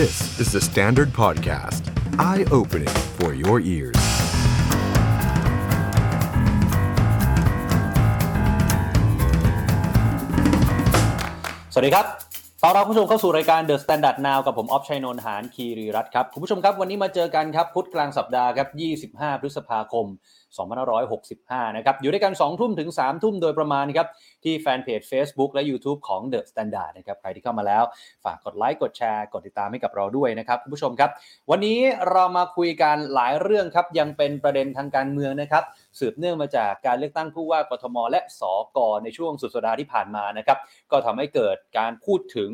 This is the Standard Podcast. Eye-opening for your ears. สวัสดีครับตอนรับผู้ชมเข้าสู่รายการ The Standard Now กับผมออฟชัยนนท์หานคีรีรัตน์ครับ คุณผู้ชมครับ วันนี้มาเจอกันครับ พุธกลางสัปดาห์ครับ 25 พฤษภาคม 2565 นะครับ อยู่ด้วยกัน 2 ทุ่มถึง 3 ทุ่มโดยประมาณครับ ที่แฟนเพจ Facebook และ YouTube ของ The Standard นะครับ ใครที่เข้ามาแล้ว ฝากกดไลค์ กดแชร์ กดติดตามให้กับเราด้วยนะครับ คุณผู้ชมครับ วันนี้เรามาคุยกันหลายเรื่องครับ ยังเป็นประเด็นทางการเมืองนะครับสืบเนื่องมาจากการเลือกตั้งผู้ว่ากทม และสกในช่วงสุดสัปดาห์ที่ผ่านมานะครับ ก็ทำให้เกิดการพูดถึง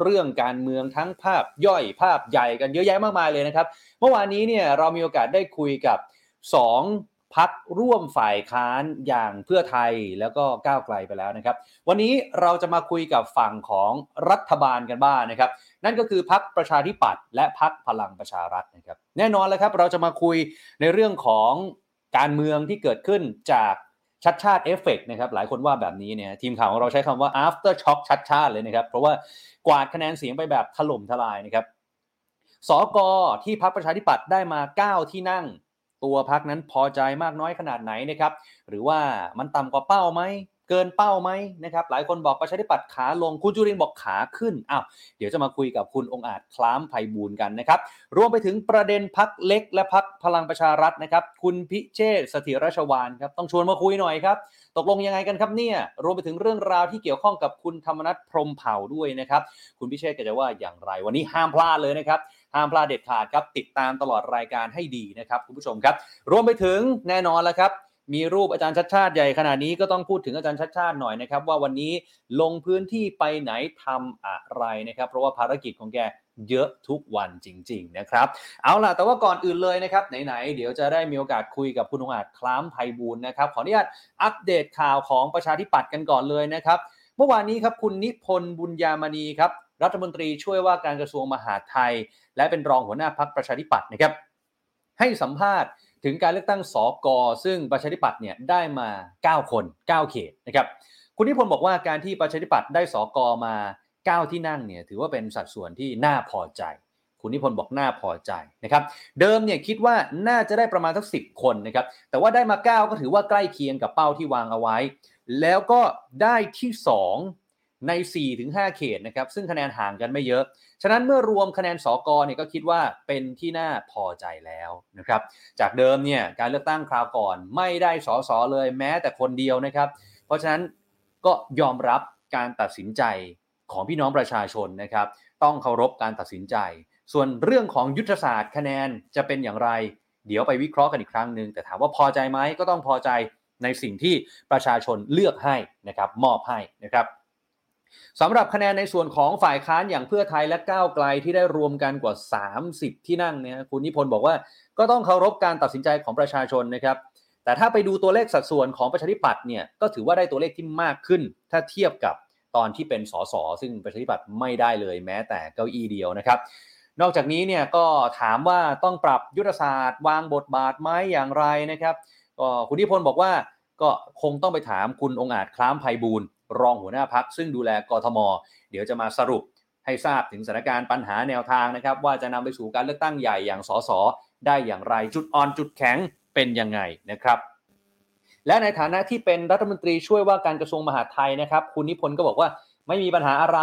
เรื่องการเมืองทั้งภาพย่อยภาพใหญ่กันเยอะแยะมากมายเลยนะครับ เมื่อวานนี้เนี่ยเรามีโอกาสได้คุยกับ 2 พักร่วมฝ่ายค้านอย่างเพื่อไทยแล้วก็ก้าวไกลไปแล้วนะครับ วันนี้เราจะมาคุยกับฝั่งของรัฐบาลกันบ้างนะครับ นั่นก็คือพักประชาธิปัตย์และพักพลังประชารัฐนะครับ แน่นอนแล้วครับเราจะมาคุยในเรื่องของการเมืองที่เกิดขึ้นจากชัดชาติเอฟเฟกนะครับหลายคนว่าแบบนี้เนี่ยทีมข่าวของเราใช้คำว่า after shock ชัดชาติเลยนะครับ เพราะว่ากวาดคะแนนเสียงไปแบบถล่มทลายนะครับสกที่พักประชาธิปัตย์ได้มา 9 ที่นั่ง ตัวพักนั้นพอใจมากน้อยขนาดไหนนะครับ หรือว่ามันต่ำกว่าเป้าไหมเกินเป้าไหมนะครับ หลายคนบอกประชาธิปัตย์ขาลง คุณจุรินบอกขาขึ้นอ้าวเดี๋ยวจะมาคุยกับคุณองอาจคล้ามไพบูลกันนะครับ รวมไปถึงประเด็นพักเล็กและพักพลังประชารัฐนะครับ คุณพิเชษฐ์เสถียรชวานครับ ต้องชวนมาคุยหน่อยครับ ตกลงยังไงกันครับเนี่ย รวมไปถึงเรื่องราวที่เกี่ยวข้องกับคุณธรรมนัฐพรมเผ่าด้วยนะครับ คุณพิเชษฐ์ก็จะว่าอย่างไร วันนี้ห้ามพลาดเลยนะครับ ห้ามพลาดเด็ดขาดครับ ติดตามตลอดรายการให้ดีนะครับคุณผู้ชมครับ รวมไปถึงแน่นอนแล้วครับ มีรูปอาจารย์ชัดชาติใหญ่ขนาดนี้ก็ต้องพูดถึงอาจารย์ชัดชาติหน่อยนะครับ ว่าวันนี้ลงพื้นที่ไปไหนทำอะไรนะครับ เพราะว่าภารกิจของแกเยอะทุกวันจริง ๆ นะครับ เอาล่ะ แต่ว่าก่อนอื่นเลยนะครับ ไหน ๆ เดี๋ยวจะได้มีโอกาสคุยกับคุณองอาจคล้ามไพบูลย์นะครับ ขออนุญาตอัปเดตข่าวของประชาธิปัตย์กันก่อนเลยนะครับ เมื่อวานนี้ครับคุณนิพนธ์บุญญามณีครับ รัฐมนตรีช่วยว่าการกระทรวงมหาดไทย และเป็นรองหัวหน้าพักประชาธิปัตย์นะครับ ให้สัมภาษณ์ถึงการเลือกตั้งสอกซึ่งประชาธิปัตย์เนี่ยได้มา 9 คน 9 เขตนะครับคุณนิพนธ์บอกว่าการที่ประชาธิปัตย์ได้สอกมา 9 ที่นั่งเนี่ยถือว่าเป็นสัดส่วนที่น่าพอใจ คุณนิพนธ์บอกน่าพอใจนะครับเดิมเนี่ยคิดว่าน่าจะได้ประมาณสักสิคนนะครับแต่ว่าได้มา 9 ก็ถือว่าใกล้เคียงกับเป้าที่วางเอาไว้ แล้วก็ได้ที่ 2 ใน 4-5 เขตนะครับ ซึ่งคะแนนห่างกันไม่เยอะ ฉะนั้นเมื่อรวมคะแนนสอกอเนี่ยก็คิดว่าเป็นที่น่าพอใจแล้วนะครับ จากเดิมเนี่ยการเลือกตั้งคราวก่อนไม่ได้สอสอเลยแม้แต่คนเดียวนะครับ เพราะฉะนั้นก็ยอมรับการตัดสินใจของพี่น้องประชาชนนะครับ ต้องเคารพการตัดสินใจ ส่วนเรื่องของยุทธศาสตร์คะแนนจะเป็นอย่างไร เดี๋ยวไปวิเคราะห์กันอีกครั้งหนึ่งแต่ถามว่าพอใจไหมก็ต้องพอใจในสิ่งที่ประชาชนเลือกให้นะครับมอบให้นะครับ สำหรับคะแนนในส่วนของฝ่ายค้านอย่างเพื่อไทยและก้าวไกลที่ได้รวมกันกว่า 30 ที่นั่งเนี่ยคุณนิพนธ์บอกว่าก็ต้องเคารพการตัดสินใจของประชาชนนะครับ แต่ถ้าไปดูตัวเลขสัดส่วนของประชาธิปัตย์เนี่ยก็ถือว่าได้ตัวเลขที่มากขึ้น ถ้าเทียบกับตอนที่เป็นสสซึ่งประชาธิปัตย์ไม่ได้เลยแม้แต่เก้าอี้เดียวนะครับ นอกจากนี้เนี่ยก็ถามว่าต้องปรับยุทธศาสตร์วางบทบาทไหมอย่างไรนะครับก็คุณนิพนธ์บอกว่าก็คงต้องไปถามคุณองอาจคล้ามไพบูล รองหัวหน้าพักซึ่งดูแลกทม เดี๋ยวจะมาสรุปให้ทราบถึงสถานการณ์ปัญหาแนวทางนะครับ ว่าจะนำไปสู่การเลือกตั้งใหญ่อย่างสสได้อย่างไรจุดอ่อนจุดแข็งเป็นยังไงนะครับและในฐานะที่เป็นรัฐมนตรีช่วยว่าการกระทรวงมหาดไทยนะครับ คุณนิพนธ์ก็บอกว่าไม่มีปัญหาอะไร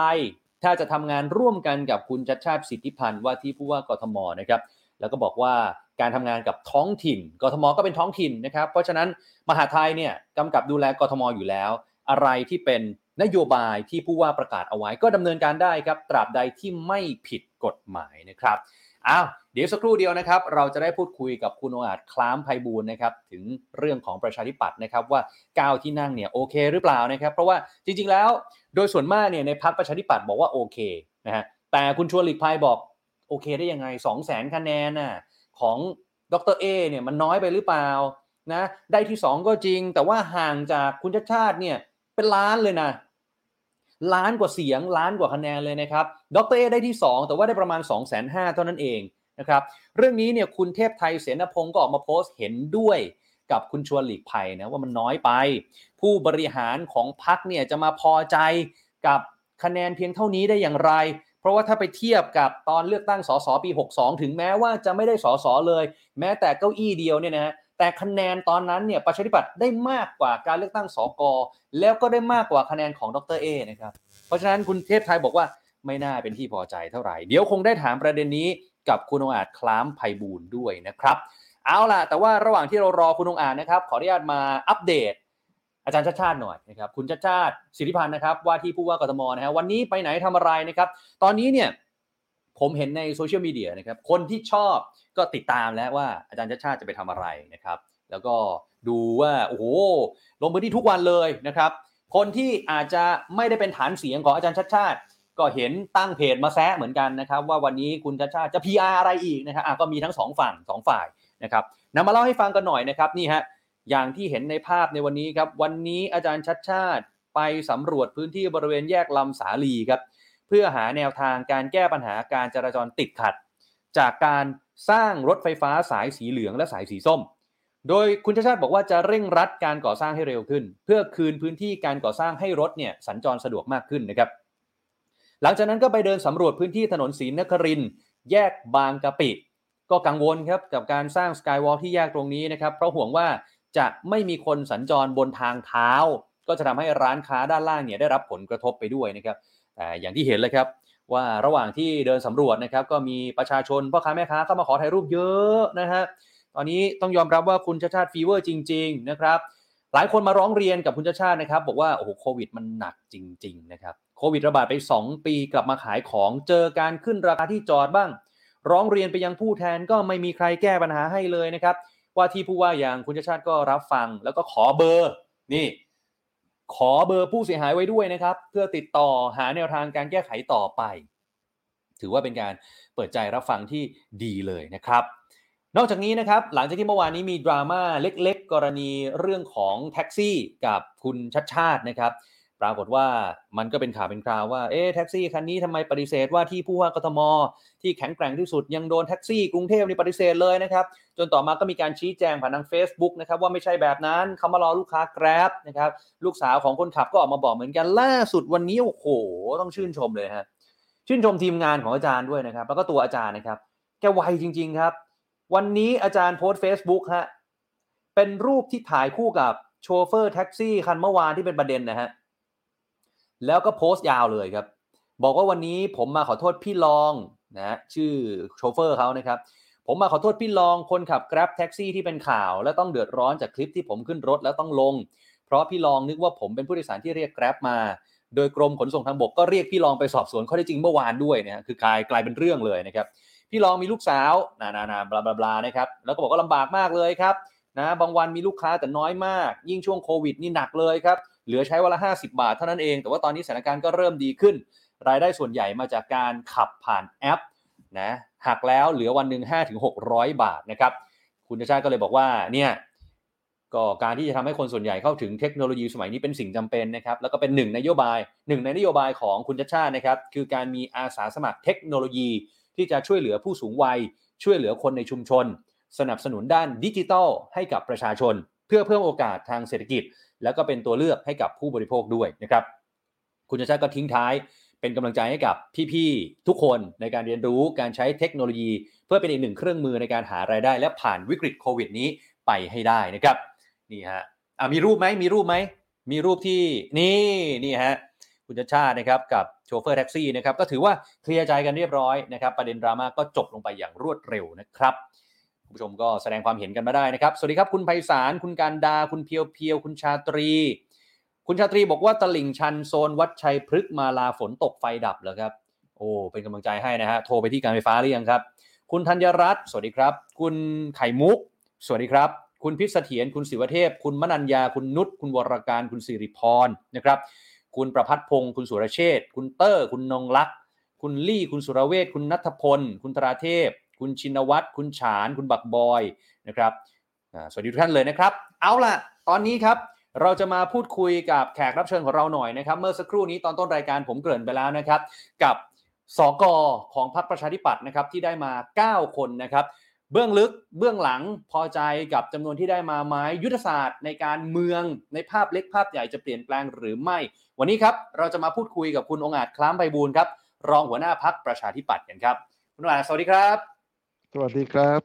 ถ้าจะทำงานร่วมกันกับคุณชัดชาติสิทธิพันธ์ว่าที่ผู้ว่ากทมนะครับแล้วก็บอกว่าการทำงานกับท้องถิ่น กทมก็เป็นท้องถิ่นนะครับ เพราะฉะนั้นมหาไทยเนี่ยกำกับดูแลกทมอยู่แล้ว อะไรที่เป็นนโยบายที่ผู้ว่าประกาศเอาไว้ ก็ดำเนินการได้ครับตราบใดที่ไม่ผิดกฎหมายนะครับอ้าวเดี๋ยวสักครู่เดียวนะครับ เราจะได้พูดคุยกับคุณองอาจคล้ามไพบูลย์นะครับถึงเรื่องของประชาธิปัตย์นะครับว่าก้าวที่นั่งเนี่ยโอเคหรือเปล่านะครับ เพราะว่าจริง ๆ แล้ว โดยส่วนมากเนี่ยในพักประชาธิปัตย์บอกว่าโอเคนะฮะแต่คุณชวนหลีกภัยบอกโอเคได้ยังไง 2 0 0 0 0 0คะแนนน่ะของดรเอเนี่ยมันน้อยไปหรือเปล่านะได้ที่ 2 ก็จริง แต่ว่าห่างจากคุณชาติชาติเนี่ย เป็นล้านเลยนะ ล้านกว่าเสียงล้านกว่าคะแนนเลยนะครับดรเอได้ที่ 2 แต่ว่าได้ประมาณ 2 5 0 0 0เท่านั้นเองนะครับเรื่องนี้เนี่ยคุณเทพไทยเสนพงศ์ก็ออกมาโพสต์เห็นด้วยกับคุณชวนหลีกภัยนะว่ามันน้อยไป ผู้บริหารของพักเนี่ยจะมาพอใจกับคะแนนเพียงเท่านี้ได้อย่างไร เพราะว่าถ้าไปเทียบกับตอนเลือกตั้งสสปี 62 ถึงแม้ว่าจะไม่ได้สสเลย แม้แต่เก้าอี้เดียวเนี่ยนะฮะ แต่คะแนนตอนนั้นเนี่ยประชาธิปัตย์ได้มากกว่าการเลือกตั้งสกแล้วก็ได้มากกว่าคะแนนของดรเอนะครับเพราะฉะนั้นคุณเทพไทยบอกว่าไม่น่าเป็นที่พอใจเท่าไหร่ เดี๋ยวคงได้ถามประเด็นนี้กับคุณองอาจคล้ามไพบูลด้วยนะครับเอาล่ะ แต่ว่าระหว่างที่เรารอคุณองอาจนะครับ ขออนุญาตมาอัปเดต อาจารย์ชาติชาติหน่อยนะครับคุณชาติชาติสิทธิพันธ์นะครับว่าที่ผู้ว่ากทมนะฮะวันนี้ไปไหนทำอะไรนะครับ ตอนนี้เนี่ยผมเห็นในโซเชียลมีเดียนะครับคนที่ชอบ ก็ติดตามแล้วว่าอาจารย์ชาชาติจะไปทำอะไรนะครับ แล้วก็ดูว่าโอ้โหลงพื้นที่ทุกวันเลยนะครับ คนที่อาจจะไม่ได้เป็นฐานเสียงของอาจารย์ชาชาติก็เห็นตั้งเพจมาแซะเหมือนกันนะครับ ว่าวันนี้คุณชาชาติจะ PR อะไรอีกนะครับก็มีทั้งสองฝั่งสองฝ่ายนะครับนำมาเล่าให้ฟังกันหน่อยนะครับนี่ฮะอย่างที่เห็นในภาพในวันนี้ครับวันนี้อาจารย์ชัดชาติไปสำรวจพื้นที่บริเวณแยกลำสาลีครับเพื่อหาแนวทางการแก้ปัญหาการจราจรติดขัด จากการสร้างรถไฟฟ้าสายสีเหลืองและสายสีส้ม โดยคุณชาติชาติบอกว่าจะเร่งรัดการก่อสร้างให้เร็วขึ้น เพื่อคืนพื้นที่การก่อสร้างให้รถเนี่ยสัญจรสะดวกมากขึ้นนะครับ หลังจากนั้นก็ไปเดินสำรวจพื้นที่ถนนศรีนครินแยกบางกะปิ ก็กังวลครับกับการสร้างสกายวอล์กที่แยกตรงนี้นะครับ เพราะห่วงว่าจะไม่มีคนสัญจรบนทางเท้า ก็จะทำให้ร้านค้าด้านล่างเนี่ยได้รับผลกระทบไปด้วยนะครับแต่อย่างที่เห็นเลยครับ ว่าระหว่างที่เดินสำรวจนะครับก็มีประชาชนพ่อค้าแม่ค้าเข้ามาขอถ่ายรูปเยอะนะฮะตอนนี้ต้องยอมรับว่าคุณชัชชาติ fever จริง ๆ นะครับ หลายคนมาร้องเรียนกับคุณชัชชาตินะครับ บอกว่าโอ้โหโควิดมันหนักจริง ๆ นะครับโควิดระบาดไป 2 ปีกลับมาขายของเจอการขึ้นราคาที่จอดบ้าง ร้องเรียนไปยังผู้แทนก็ไม่มีใครแก้ปัญหาให้เลยนะครับ ว่าที่ผู้ว่าอย่างคุณชาชาติก็รับฟังแล้วก็ขอเบอร์นี่ ขอเบอร์ผู้เสียหายไว้ด้วยนะครับ เพื่อติดต่อหาแนวทางการแก้ไขต่อไป ถือว่าเป็นการเปิดใจรับฟังที่ดีเลยนะครับ นอกจากนี้นะครับ หลังจากที่เมื่อวานนี้มีดราม่าเล็กๆ กรณีเรื่องของแท็กซี่กับคุณชัดชาตินะครับ ปรากฏว่ามันก็เป็นข่าวเป็นคราวว่าเอ๊ะแท็กซี่คันนี้ทำไมปฏิเสธว่าที่ผู้ว่ากทม ที่แข็งแกร่งที่สุดยังโดนแท็กซี่กรุงเทพนี่ปฏิเสธเลยนะครับจนต่อมาก็มีการชี้แจงผ่านทาง Facebook นะครับว่าไม่ใช่แบบนั้นเขามารอลูกค้า Grab นะครับลูกสาวของคนขับก็ออกมาบอกเหมือนกันล่าสุดวันนี้โอ้โหต้องชื่นชมเลยฮะชื่นชมทีมงานของอาจารย์ด้วยนะครับแล้วก็ตัวอาจารย์นะครับแกไวจริง ๆครับ วันนี้อาจารย์โพสต์ Facebook ฮะเป็นรูปที่ถ่ายคู่กับโชเฟอร์แท็กซี่คันเมื่อวานที่เป็นประเด็นนะฮะ แล้วก็โพสต์ยาวเลยครับ บอกว่าวันนี้ผมมาขอโทษพี่ลองนะชื่อโชเฟอร์เขานะครับ ผมมาขอโทษพี่ลองคนขับ Grab แท็กซี่ที่เป็นข่าว และต้องเดือดร้อนจากคลิปที่ผมขึ้นรถแล้วต้องลง เพราะพี่ลองนึกว่าผมเป็นผู้โดยสารที่เรียก Grab มา โดยกรมขนส่งทางบกก็เรียกพี่ลองไปสอบสวนข้อเท็จริงเมื่อวานด้วยนะคือกลายกลายเป็นเรื่องเลยนะครับพี่ลองมีลูกสาวนานานาบลาบลาบลานะครับแล้วก็บอกว่าลำบากมากเลยครับนะบางวันมีลูกค้าแต่น้อยมาก ยิ่งช่วงโควิดนี่หนักเลยครับ เหลือใช้วันละ 50 บาทเท่านั้นเอง แต่ว่าตอนนี้สถานการณ์ก็เริ่มดีขึ้น รายได้ส่วนใหญ่มาจากการขับผ่านแอปนะหักแล้วเหลือวันหนึ่ง5ถึง600 บาทนะครับ คุณชาชาติก็เลยบอกว่าเนี่ยก็การที่จะทำให้คนส่วนใหญ่เข้าถึงเทคโนโลยีสมัยนี้เป็นสิ่งจำเป็นนะครับ แล้วก็เป็นหนึ่งนโยบายหนึ่งในนโยบายของคุณชาชาตินะครับ คือการมีอาสาสมัครเทคโนโลยี ที่จะช่วยเหลือผู้สูงวัย ช่วยเหลือคนในชุมชน สนับสนุนด้านดิจิทัลให้กับประชาชน เพื่อเพิ่มโอกาสทางเศรษฐกิจ แล้วก็เป็นตัวเลือกให้กับผู้บริโภคด้วยนะครับ คุณชาชาติก็ทิ้งท้ายเป็นกำลังใจให้กับพี่ๆทุกคนในการเรียนรู้การใช้เทคโนโลยี เพื่อเป็นอีกหนึ่งเครื่องมือในการหารายได้ และผ่านวิกฤตโควิดนี้ไปให้ได้นะครับนี่ฮะอะมีรูปไหมมีรูปไหมมีรูปที่นี่นี่ฮะคุณชัชชาตินะครับกับโชเฟอร์แท็กซี่นะครับก็ถือว่าเคลียร์ใจกันเรียบร้อยนะครับ ประเด็นดราม่าก็จบลงไปอย่างรวดเร็วนะครับ คุณผู้ชมก็แสดงความเห็นกันมาได้นะครับ สวัสดีครับคุณไพศาลคุณการดา คุณเพียวเพียวคุณชาตรี คุณชาตรีบอกว่าตลิ่งชันโซนวัดชัยพฤกษมาลาฝนตกไฟดับแล้วครับ โอ้เป็นกำลังใจให้นะฮะโทรไปที่การไฟฟ้าหรือยังครับ คุณธัญรัตน์สวัสดีครับ คุณไข่มุก สวัสดีครับ คุณพิษเสถียรคุณศิวเทพ คุณมนัญญาคุณนุชคุณวรการคุณสิริพรนะครับ คุณประพัฒพงศ์คุณสุรเชษฐ์คุณเตอร์ คุณนงลักษ์คุณลี่ คุณสุรเวชคุณนัทพล คุณธราเทพ คุณชินวัตรคุณฉาน คุณบักบอยนะครับสวัสดีทุกท่านเลยนะครับ เอาล่ะ ตอนนี้ครับเราจะมาพูดคุยกับแขกรับเชิญของเราหน่อยนะครับ เมื่อสักครู่นี้ตอนต้นรายการผมเกริ่นไปแล้วนะครับ กับสกของพรรคประชาธิปัตย์นะครับที่ได้มา 9 คนนะครับ เบื้องลึกเบื้องหลังพอใจกับจำนวนที่ได้มาไหมยุทธศาสตร์ในการเมืองในภาพเล็กภาพใหญ่จะเปลี่ยนแปลงหรือไม่ วันนี้ครับเราจะมาพูดคุยกับคุณองอาจคล้ามไพบูลย์ครับรองหัวหน้าพักประชาธิปัตย์กันครับคุณองอาจสวัสดีครับ สวัสดีครับ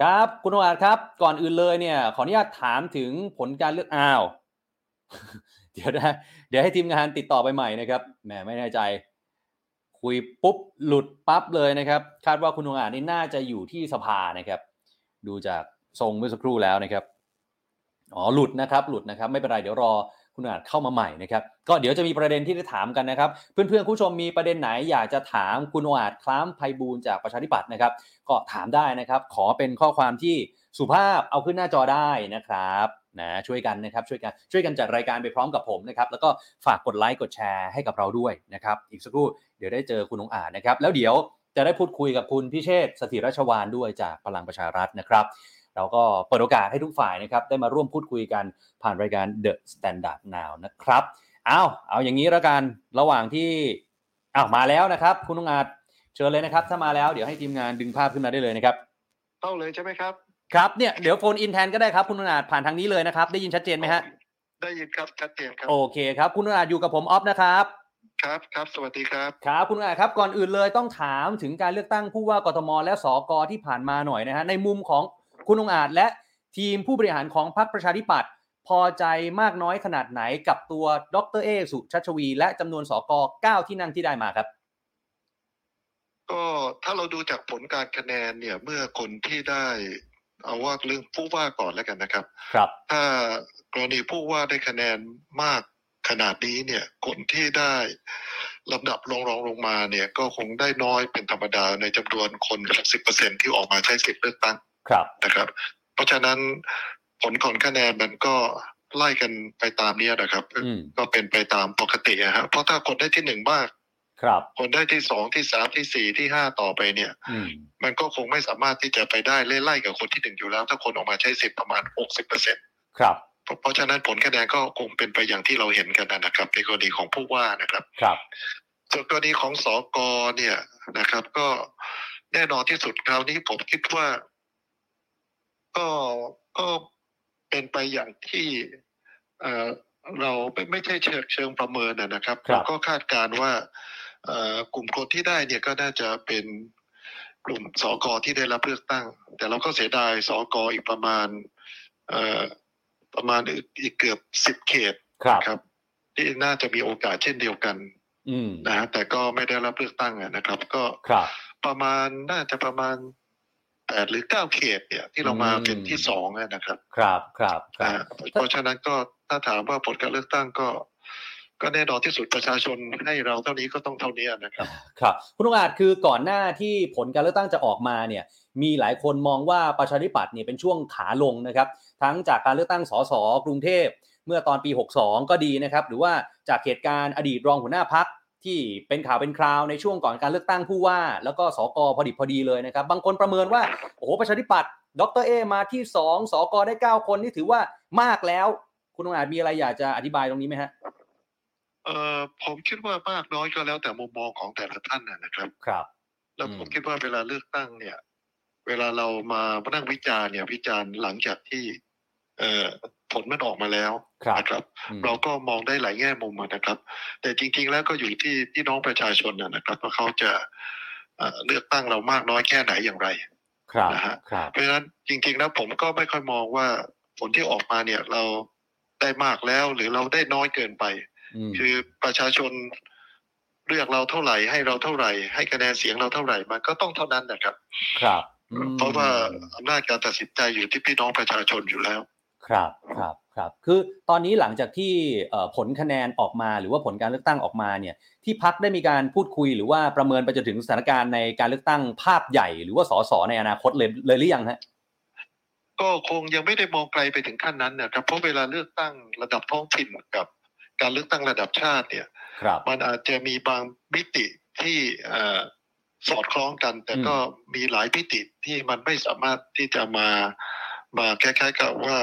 ครับคุณองอาจครับ ก่อนอื่นเลยเนี่ย ขออนุญาตถามถึงผลการเลือกอ้าว เดี๋ยวนะเดี๋ยวให้ทีมงานติดต่อไปใหม่นะครับแหมไม่แน่ใจ คุยปุ๊บหลุดปั๊บเลยนะครับ คาดว่าคุณองอาจนี่น่าจะอยู่ที่สภานะครับ ดูจากทรงเมื่อสักครู่แล้วนะครับอ๋อหลุดนะครับ หลุดนะครับ ไม่เป็นไรเดี๋ยวรอ คุณอาจเข้ามาใหม่นะครับ ก็เดี๋ยวจะมีประเด็นที่ได้ถามกันนะครับ เพื่อนๆคุณผู้ชมมีประเด็นไหนอยากจะถามคุณอาจคล้ามไพบูลจากประชาธิปัตย์นะครับ ก็ถามได้นะครับ ขอเป็นข้อความที่สุภาพเอาขึ้นหน้าจอได้นะครับนะช่วยกันนะครับช่วยกันช่วยกันจัดรายการไปพร้อมกับผมนะครับแล้วก็ฝากกดไลค์กดแชร์ให้กับเราด้วยนะครับอีกสักครู่เดี๋ยวได้เจอคุณองอาจนะครับ แล้วเดี๋ยวจะได้พูดคุยกับคุณพิเชษสถิรราชวานด้วยจากพลังประชารัฐนะครับ เราก็เปิดโอกาสให้ทุกฝ่ายนะครับได้มาร่วมพูดคุยกันผ่านรายการ The Standard Now นะครับเอาเอาอย่างนี้แล้วกันระหว่างที่อ้าวมาแล้วนะครับ คุณองอาจเชิญเลยนะครับ ถ้ามาแล้วเดี๋ยวให้ทีมงานดึงภาพขึ้นมาได้เลยนะครับเข้าเลยใช่ไหมครับครับเนี่ยเดี๋ยวโฟนอินแทนก็ได้ครับ คุณองอาจผ่านทางนี้เลยนะครับ ได้ยินชัดเจนไหมฮะได้ยินครับชัดเจนครับโอเคครับ คุณองอาจอยู่กับผมออฟนะครับครับครับสวัสดีครับครับคุณอาครับก่อนอื่นเลยต้องถามถึงการเลือกตั้งผู้ว่ากทมและสกที่ผ่านมาหน่อยนะฮะในมุมของ คุณองอาจและทีมผู้บริหารของพรรคประชาธิปัตย์พอใจมากน้อยขนาดไหนกับตัวดรเอสุชัชวี และจำนวนสก9ที่นั่งที่ได้มาครับ ก็ถ้าเราดูจากผลการคะแนนเนี่ยเมื่อคนที่ได้เอาว่าเรื่องผู้ว่าก่อนแล้วกันนะครับ ครับ ถ้ากรณีผู้ว่าได้คะแนนมากขนาดนี้เนี่ยคนที่ได้ลำดับรองรองลงมาเนี่ยก็คงได้น้อยเป็นธรรมดาในจำนวนคน60%ที่ออกมาใช้สิทธิ์เลือกตั้ง ครับนะครับ เพราะฉะนั้นผลของคะแนนมันก็ไล่กันไปตามเนี้ยนะครับอืมก็เป็นไปตามปกติอะฮะเพราะถ้าคนได้ที่หนึ่งมากครับคนได้ที่สองที่สามที่สี่ที่ห้าต่อไปเนี่ยอืมมันก็คงไม่สามารถที่จะไปได้ไล่ๆกับคนที่หนึ่งอยู่แล้ว ถ้าคนออกมาใช้สิทธิ์ประมาณหกสิบเปอร์เซ็นต์ครับ เพราะฉะนั้นผลคะแนนก็คงเป็นไปอย่างที่เราเห็นกันนะครับ ในกรณีของผู้ว่านะครับ ครับ ส่วนกรณีของสอกอเนี่ยนะครับ ก็แน่นอนที่สุดคราวนี้ผมคิดว่า ก็ก็เป็นไปอย่างที่เอ่อเราไม่ไม่ใช่เชิงเชิงประเมินนะนะครับครับเราก็คาดการณ์ว่าเอ่อกลุ่มคนที่ได้เนี่ยก็น่าจะเป็นกลุ่มสอกอที่ได้รับเลือกตั้ง แต่เราก็เสียดายสอกออีกประมาณเอ่อประมาณอีกอีกเกือบสิบเขตครับครับที่น่าจะมีโอกาสเช่นเดียวกันอืมนะฮะแต่ก็ไม่ได้รับเลือกตั้งอะนะครับ ก็ครับประมาณน่าจะประมาณ แปดหรือเก้าเขตเนี่ยที่เรามาอืมเป็นที่สองอะนะครับ ครับครับคนะรับฮะเพราะฉะนั้นก็ถ้าถามว่าผลการเลือกตั้งก็ ก็แน่นอนที่สุดประชาชนให้เราเท่านี้ก็ต้องเท่านี้นะครับ ครับคุณองอาจคือก่อนหน้าที่ผลการเลือกตั้งจะออกมาเนี่ย มีหลายคนมองว่าประชาธิปัตย์เนี่ยเป็นช่วงขาลงนะครับ ทั้งจากการเลือกตั้งสสกรุงเทพเมื่อตอนปี 62 ก็ดีนะครับ หรือว่าจากเหตุการณ์อดีตรองหัวหน้าพัก ที่เป็นข่าวเป็นคราวในช่วงก่อนการเลือกตั้งผู้ว่า แล้วก็สกพอดิบพอดีเลยนะครับ บางคนประเมินว่า โอ้โห ประชาธิปัตย์ดรเอมาที่ 2สกได้ 9 คนนี่ถือว่ามากแล้ว คุณองอาจมีอะไรอยากจะอธิบายตรงนี้ไหมฮะเอ่อผมคิดว่ามากน้อยก็แล้วแต่มุมมองของแต่ละท่านนะนะครับครับ แล้วอืมผมคิดว่าเวลาเลือกตั้งเนี่ย เวลาเรามานั่งวิจารณ์เนี่ย วิจารณ์หลังจากที่เอ่อ ผลมันออกมาแล้วครับนะครับอืมเราก็มองได้หลายแง่มุมอะนะครับ แต่จริง ๆ แล้วก็อยู่ที่พี่น้องประชาชนนะนะครับว่าเขาจะเอ่อเลือกตั้งเรามากน้อยแค่ไหนอย่างไรครับนะฮะครับเพราะฉะนั้นจริง ๆ แล้วผมก็ไม่ค่อยมองว่าผลที่ออกมาเนี่ยเราได้มากแล้วหรือเราได้น้อยเกินไปอืมคือประชาชนเลือกเราเท่าไหร่ให้เราเท่าไหร่ ให้คะแนนเสียงเราเท่าไหร่มันก็ต้องเท่านั้นนะครับ ครับอืมเพราะว่าอำนาจการตัดสินใจอยู่ที่พี่น้องประชาชนอยู่แล้ว ครับครับครับคือตอนนี้หลังจากที่เอ่อผลคะแนนออกมาหรือว่าผลการเลือกตั้งออกมาเนี่ยที่พักได้มีการพูดคุยหรือว่าประเมินไปจนถึงสถานการณ์ในการเลือกตั้งภาพใหญ่ หรือว่าสสในอนาคตเลยเลยหรือยังฮะก็คงยังไม่ได้มองไกลไปถึงขั้นนั้นนะครับเพราะเวลาเลือกตั้งระดับท้องถิ่นกับ การเลือกตั้งระดับชาติเนี่ยครับมันอาจจะมีบางมิติที่เอ่อสอดคล้องกัน แต่ก็มีหลายมิติที่มันไม่สามารถที่จะมามาคล้ายๆกับว่า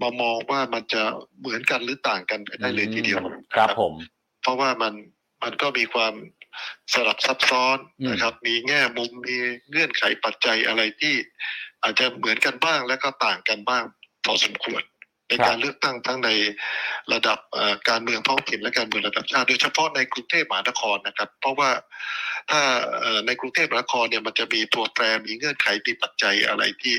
มามองว่ามันจะเหมือนกันหรือต่างกันไปได้เลยทีเดียวครับนะผม เพราะว่ามันมันก็มีความสลับซับซ้อนอืมนะครับ มีแง่มุมมีเงื่อนไขปัจจัยอะไรที่อาจจะเหมือนกันบ้างแล้วก็ต่างกันบ้างพอสมควร ในการเลือกตั้งทั้งในระดับเอ่อการเมืองท้องถิ่นและการเมืองระดับชาติโดยเฉพาะในกรุงเทพมหานครนะครับ เพราะว่าถ้าเอ่อในกรุงเทพมหานครเนี่ยมันจะมีตัวแปรมีเงื่อนไขมีปัจจัยอะไรที่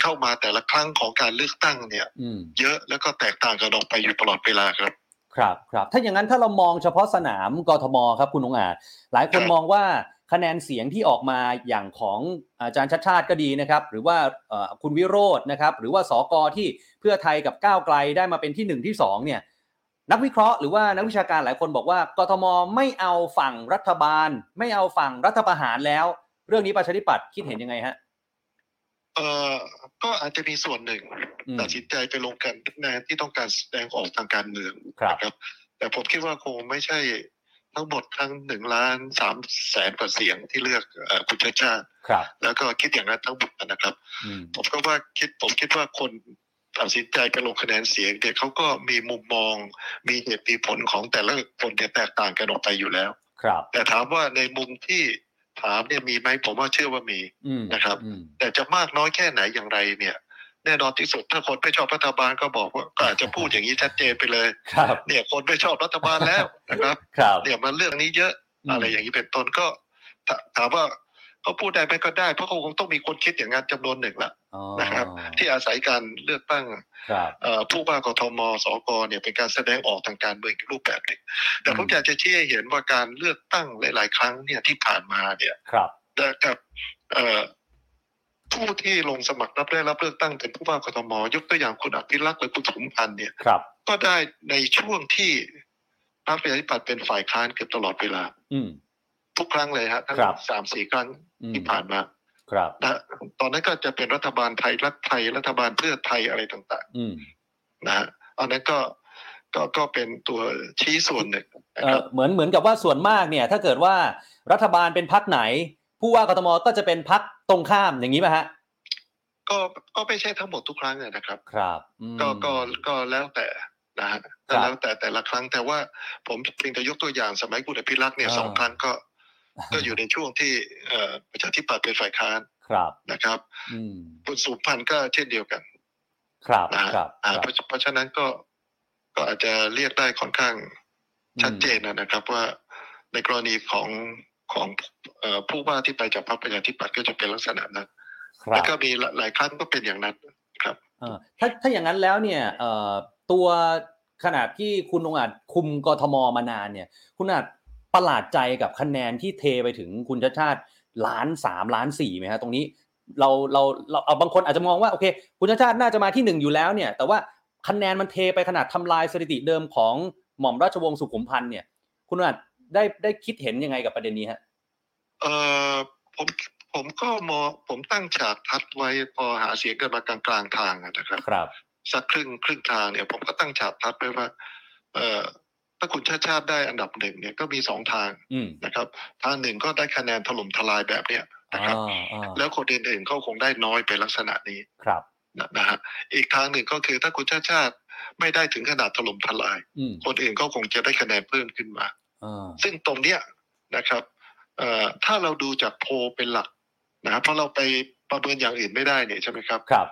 เข้ามาแต่ละครั้งของการเลือกตั้งเนี่ยอืมเยอะแล้วก็แตกต่างกันออกไปอยู่ตลอดเวลาครับ ครับครับถ้าอย่างนั้นถ้าเรามองเฉพาะสนามกทมครับคุณองอาจหลายคนครับมองว่า คะแนนเสียงที่ออกมาอย่างของอาจารย์ชัดชาติก็ดีนะครับ หรือว่าเอ่อคุณวิโรจน์นะครับ หรือว่าสกที่เพื่อไทยกับก้าวไกลได้มาเป็นที่หนึ่งที่สองเนี่ยนักวิเคราะห์หรือว่านักวิชาการหลายคนบอกว่ากทมไม่เอาฝั่งรัฐบาล ไม่เอาฝั่งรัฐประหารแล้ว เรื่องนี้ประชาธิปัตย์คิดเห็นยังไงฮะเอ่อก็อาจจะมีส่วนหนึ่งอืมตัดสินใจไปลงกันคะแนนที่ต้องการแสดงออกทางการเมืองครับนะครับ แต่ผมคิดว่าคงไม่ใช่ ทั้งหมดทั้งหนึ่งล้านสามแสนกว่าเสียงที่เลือกเอ่อคุณชาติชาติครับ แล้วก็คิดอย่างนั้นทั้งหมดนะครับอืมผมก็ว่าคิดผมคิดว่าคนตัดสินใจไปลงคะแนนเสียงเนี่ยเขาก็มีมุมมอง มีเหตุมีผลของแต่ละคนเนี่ยแตกต่างกันออกไปอยู่แล้ว ครับ แต่ถามว่าในมุมที่ถามเนี่ยมีไหมผมว่าเชื่อว่ามีอืมนะครับอืมแต่จะมากน้อยแค่ไหนอย่างไรเนี่ย แน่นอนที่สุดถ้าคนไม่ชอบรัฐบาลก็บอกว่าก็อาจจะพูดอย่างนี้ชัดเจนไปเลยครับเนี่ยคนไม่ชอบรัฐบาลแล้วนะครับครับเนี่ยมันเรื่องนี้เยอะอะไรอย่างนี้เป็นต้นก็ถถามว่าเขาพูดได้ไหมก็ได้ เพราะเขาคงต้องมีคนคิดอย่างนั้นจำนวนหนึ่งละอ๋อนะครับ ที่อาศัยการเลือกตั้งครับเอ่อผู้ว่ากทมสกเนี่ยเป็นการแสดงออกทางการเมืองอีกรูปแบบหนึ่งแต่ผมอืมอยากจะชี้ให้เห็นว่าการเลือกตั้งหลาย ๆ ครั้งเนี่ยที่ผ่านมาเนี่ยครับกับเอ่อ ผู้ที่ลงสมัครรับได้รับเลือกตั้งเป็นผู้ว่ากทมยกตัวอย่างคุณอภิรักษ์หรือคุณสมพันธ์เนี่ยครับก็ได้ในช่วงที่พรรคประชาธิปัตย์เป็นฝ่ายค้านเกือบตลอดเวลา อืมทุกครั้งเลยฮะทั้งครับสามสี่ครั้งอืมที่ผ่านมา ครับนะตอนนั้นก็จะเป็นรัฐบาลไทยรัฐไทยรัฐบาลเพื่อไทยอะไรต่างอืมๆนะฮะอันนั้นก็ก็ก็เป็นตัวชี้ส่วนหนึ่งนะเอครัอบเหมือนเหมือนกับว่าส่วนมากเนี่ย ถ้าเกิดว่ารัฐบาลเป็นพักไหน ผู้ว่ากทมก็จะเป็นพักตรงข้ามอย่างนี้ป่ะฮะก็ก็ไม่ใช่ทั้งหมดทุกครั้งอะนะครับ ครับอืมก็ก็ก็แล้วแต่นะฮะครับแล้วแต่แต่ละครั้งแต่ว่าผมเพียงแต่ยกตัวอย่างสมัยคุณอภิรักษ์เนี่ยอ่าสองครั้งก็ ก็อยู่ในช่วงที่เอ่อประชาธิปัตย์เป็นฝ่ายค้านครับนะครับอืมคุณสุพันธ์ก็เช่นเดียวกัน ครับนะฮะครับอ่าครับเพราะเพราะฉะนั้นก็ก็อาจจะเรียกได้ค่อนข้างชัดเจนนะครับว่าในกรณีของ ของเอ่อผู้ว่าที่ไปจากพรรคประชาธิปัตย์ก็จะเป็นลักษณะนั้นครัแล้วบก็มีหลายครั้งก็เป็นอย่างนั้นครับเออถ้าถ้าอย่างนั้นแล้วเนี่ยเอ่อตัวขนาดที่คุณองอาจคุมกทมมานานเนี่ย คุณอาจประหลาดใจกับคะแนนที่เทไปถึงคุณชาติชาติล้านสามล้านสี่ไหมฮะตรงนี้เราเราเราเอาบางคนอาจจะมองว่าโอเค คุณชาติชาติน่าจะมาที่หนึ่งอยู่แล้วเนี่ย แต่ว่าคะแนนมันเทไปขนาดทำลายสถิติเดิมของหม่อมราชวงศ์สุขุมพันธ์เนี่ย คุณอาจ ได้ได้คิดเห็นยังไงกับประเด็นนี้ฮะเออผมผมก็มองผมตั้งฉากทัดไว้พอหาเสียงกันมากลางกลางๆทางอะนะครับ ครับสักครึ่งครึ่งทางเนี่ยผมก็ตั้งฉากทัดไว้ว่า เออถ้าคุณชาติชาติได้อันดับหนึ่งเนี่ยก็มีสองทางอืมนะครับ ทางหนึ่งก็ได้คะแนนถล่มทลายแบบเนี้ยนะครับอ่าอ่าแล้วคนอื่นๆเขาคงได้น้อยไปลักษณะนี้ครับนะนะฮะอีกทางหนึ่งก็คือถ้าคุณชาติชาติไม่ได้ถึงขนาดถล่มทลายอืมคนอื่นก็คงจะได้คะแนนเพิ่มขึ้นมาอ่า ซึ่งตรงเนี้ยนะครับเอ่อถ้าเราดูจากโพลเป็นหลักนะครับเพราะเราไปประเมินอย่างอื่นไม่ได้เนี่ยใช่ไหมครับครับ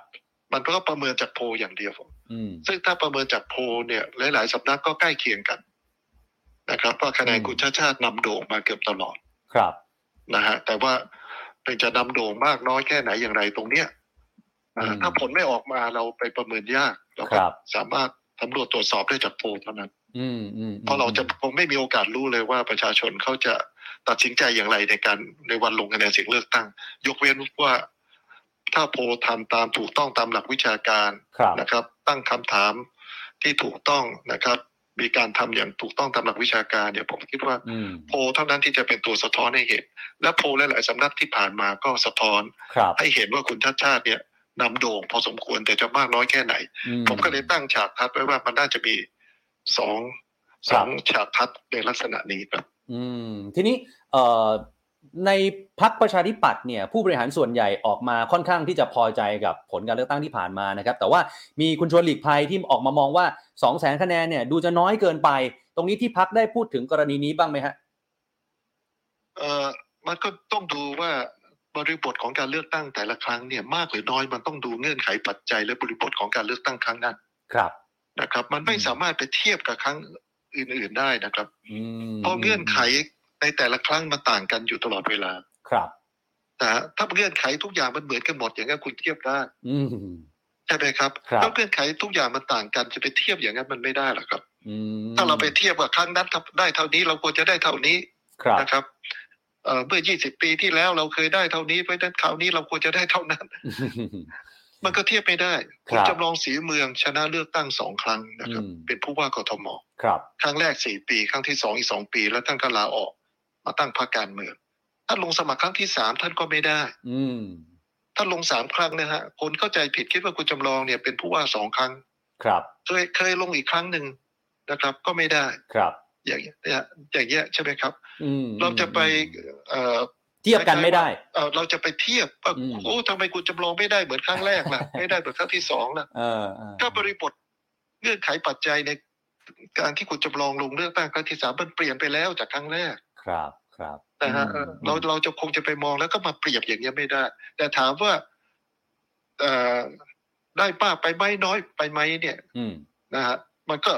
มันก็ประเมินจากโพลอย่างเดียวอืมซึ่งถ้าประเมินจากโพลเนี่ยหลายๆสำนักก็ใกล้เคียงกันนะครับว่าคะแนนอืมคุณชาติชาตินำโด่งมาเกือบตลอดครับนะฮะแต่ว่าเป็นจะนำโด่งมากน้อยแค่ไหนอย่างไรตรงเนี้ยเอ่ออืมถ้าผลไม่ออกมาเราไปประเมินยากเราคก็รับสามารถสำรวจตรวจสอบได้จากโพลเท่านั้นอืมอืม เพราะเราจะคงไม่มีโอกาสรู้เลยว่าประชาชนเขาจะตัดสินใจอย่างไรในการในวันลงคะแนนเสียงเลือกตั้ง ยกเว้นว่าถ้าโพลทำตามถูกต้องตามหลักวิชาการครับนะครับ ตั้งคำถามที่ถูกต้องนะครับ มีการทำอย่างถูกต้องตามหลักวิชาการเนี่ยผมคิดว่าอืมโพลเท่านั้นที่จะเป็นตัวสะท้อนให้เห็น และโพลหลายๆสำนักที่ผ่านมาก็สะท้อนครับให้เห็นว่าคุณชาติชาติเนี่ยนำโด่งพอสมควรแต่จะมากน้อยแค่ไหนอืผมก็เลยตั้งฉากทัดไว้ว่ามันน่าจะมี สองสองฉากทัดในลักษณะนี้ครับ อืม ทีนี้เอ่อในพักประชาธิปัตย์เนี่ยผู้บริหารส่วนใหญ่ออกมาค่อนข้างที่จะพอใจกับผลการเลือกตั้งที่ผ่านมานะครับ แต่ว่ามีคุณชวนหลีกภัยที่ออกมามองว่า2 0 0แสนคะแนนเนี่ย ดูจะน้อยเกินไป ตรงนี้ที่พักได้พูดถึงกรณีนี้บ้างไหมฮะเอ่อมันก็ต้องดูว่าบริบทของการเลือกตั้งแต่ละครั้งเนี่ยมากหรือน้อยมันต้องดูเงื่อนไขปัจจัยและบริบทของการเลือกตั้งครั้งนั้น ครับ นะครับ มันไม่อืมสามารถไปเทียบกับครั้งอื่น ๆได้นะครับอืมเพราะเงื่อนไขในแต่ละครั้งมันต่างกันอยู่ตลอดเวลา ครับนะฮะถ้าเงื่อนไขทุกอย่างมันเหมือนกันหมดอย่างนั้นคุณเทียบได้อืมใช่ไหมครับครับถ้าเงื่อนไขทุกอย่างมันต่างกันจะไปเทียบอย่างนั้นมันไม่ได้หรอกครับอืมถ้าเราไปเทียบกับครั้งนั้นถ้าได้เท่านี้เราควรจะได้เท่านี้ครับนะครับเอ่อเมื่อ 20 ปีที่แล้วเราเคยได้เท่านี้ เพราะฉะนั้นคราวนี้เราควรจะได้เท่านั้น มันก็เทียบไม่ได้คคุรัณบจำลองสีเมืองชนะเลือกตั้งสองครั้งนะครับอืมเป็นผู้ว่ากทมครับ ครั้งแรกสี่ปี ครั้งที่สองอีกสองปี แล้วท่านก็ลาออก มาตั้งพรรคการเมืองท่านลงสมัครครั้งที่สามท่านก็ไม่ได้ อืมท่านลงสามครั้งนะฮะคนเข้าใจผิดคิดว่าคุณจำลองเนี่ยเป็นผู้ว่าสองครั้ง ครับ เคยเคยลงอีกครั้งหนึ่งนะครับ ก็ไม่ได้ครับ อย่างเงี้ยอย่างเงี้ยใช่ไหมครับอืมเราจะไป เอ่อเทียบกันไม่ได้เอ่อเราจะไปเทียบว่าอืมโอ้ทำไมคุณจำลองไม่ได้เหมือนครั้งแรกล่ะ ไม่ได้เหมือนครั้งที่สองล่ะเออเออก็บริบทเงื่อนไขปัจจัยในการที่คุณจำลองลงเลือกตั้งครั้งที่สามมันเปลี่ยนไปแล้วจากครั้งแรก ครับครับนะฮะอืมเราเราจะคงจะไปมองแล้วก็มาเปรียบอย่างเงี้ยไม่ได้ แต่ถามว่าเอ่อได้มากไปไหมน้อยไปไหมเนี่ยอืมนะฮะมันก็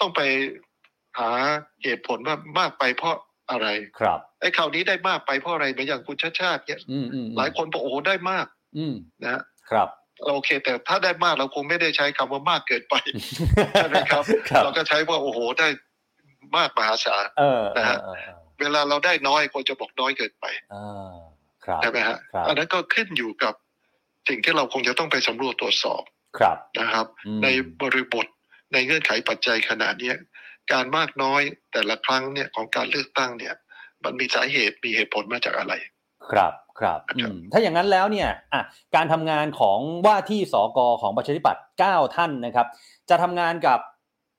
ต้องไปหาเหตุผลว่ามากไปเพราะ อะไรครับไอ้ข่าวนี้ได้มากไปเพราะอะไรเหมือนอย่างคุณชาติชาติเนี่ยอืมอืมหลายคนบอกโอ้โหได้มาก อืมนะฮะครับเราโอเค แต่ถ้าได้มากเราคงไม่ได้ใช้คำว่ามากเกินไปใช่ไหมครับครับ เราก็ใช้ว่าโอ้โหได้มากมหาศาลเออนะฮะเออเออเวลาเราได้น้อยคนจะบอกน้อยเกินไปเออครับใช่ไหมฮะครับอันนั้นก็ขึ้นอยู่กับสิ่งที่เราคงจะต้องไปสำรวจตรวจสอบครับนะครับอืมในบริบทในเงื่อนไขปัจจัยขนาดเนี้ย การมากน้อยแต่ละครั้งเนี่ยของการเลือกตั้งเนี่ย มันมีสาเหตุมีเหตุผลมาจากอะไร ครับครับครับอืมถ้าอย่างนั้นแล้วเนี่ยอะการทำงานของว่าที่สกของประชาธิปัตย์9ท่านนะครับ จะทำงานกับ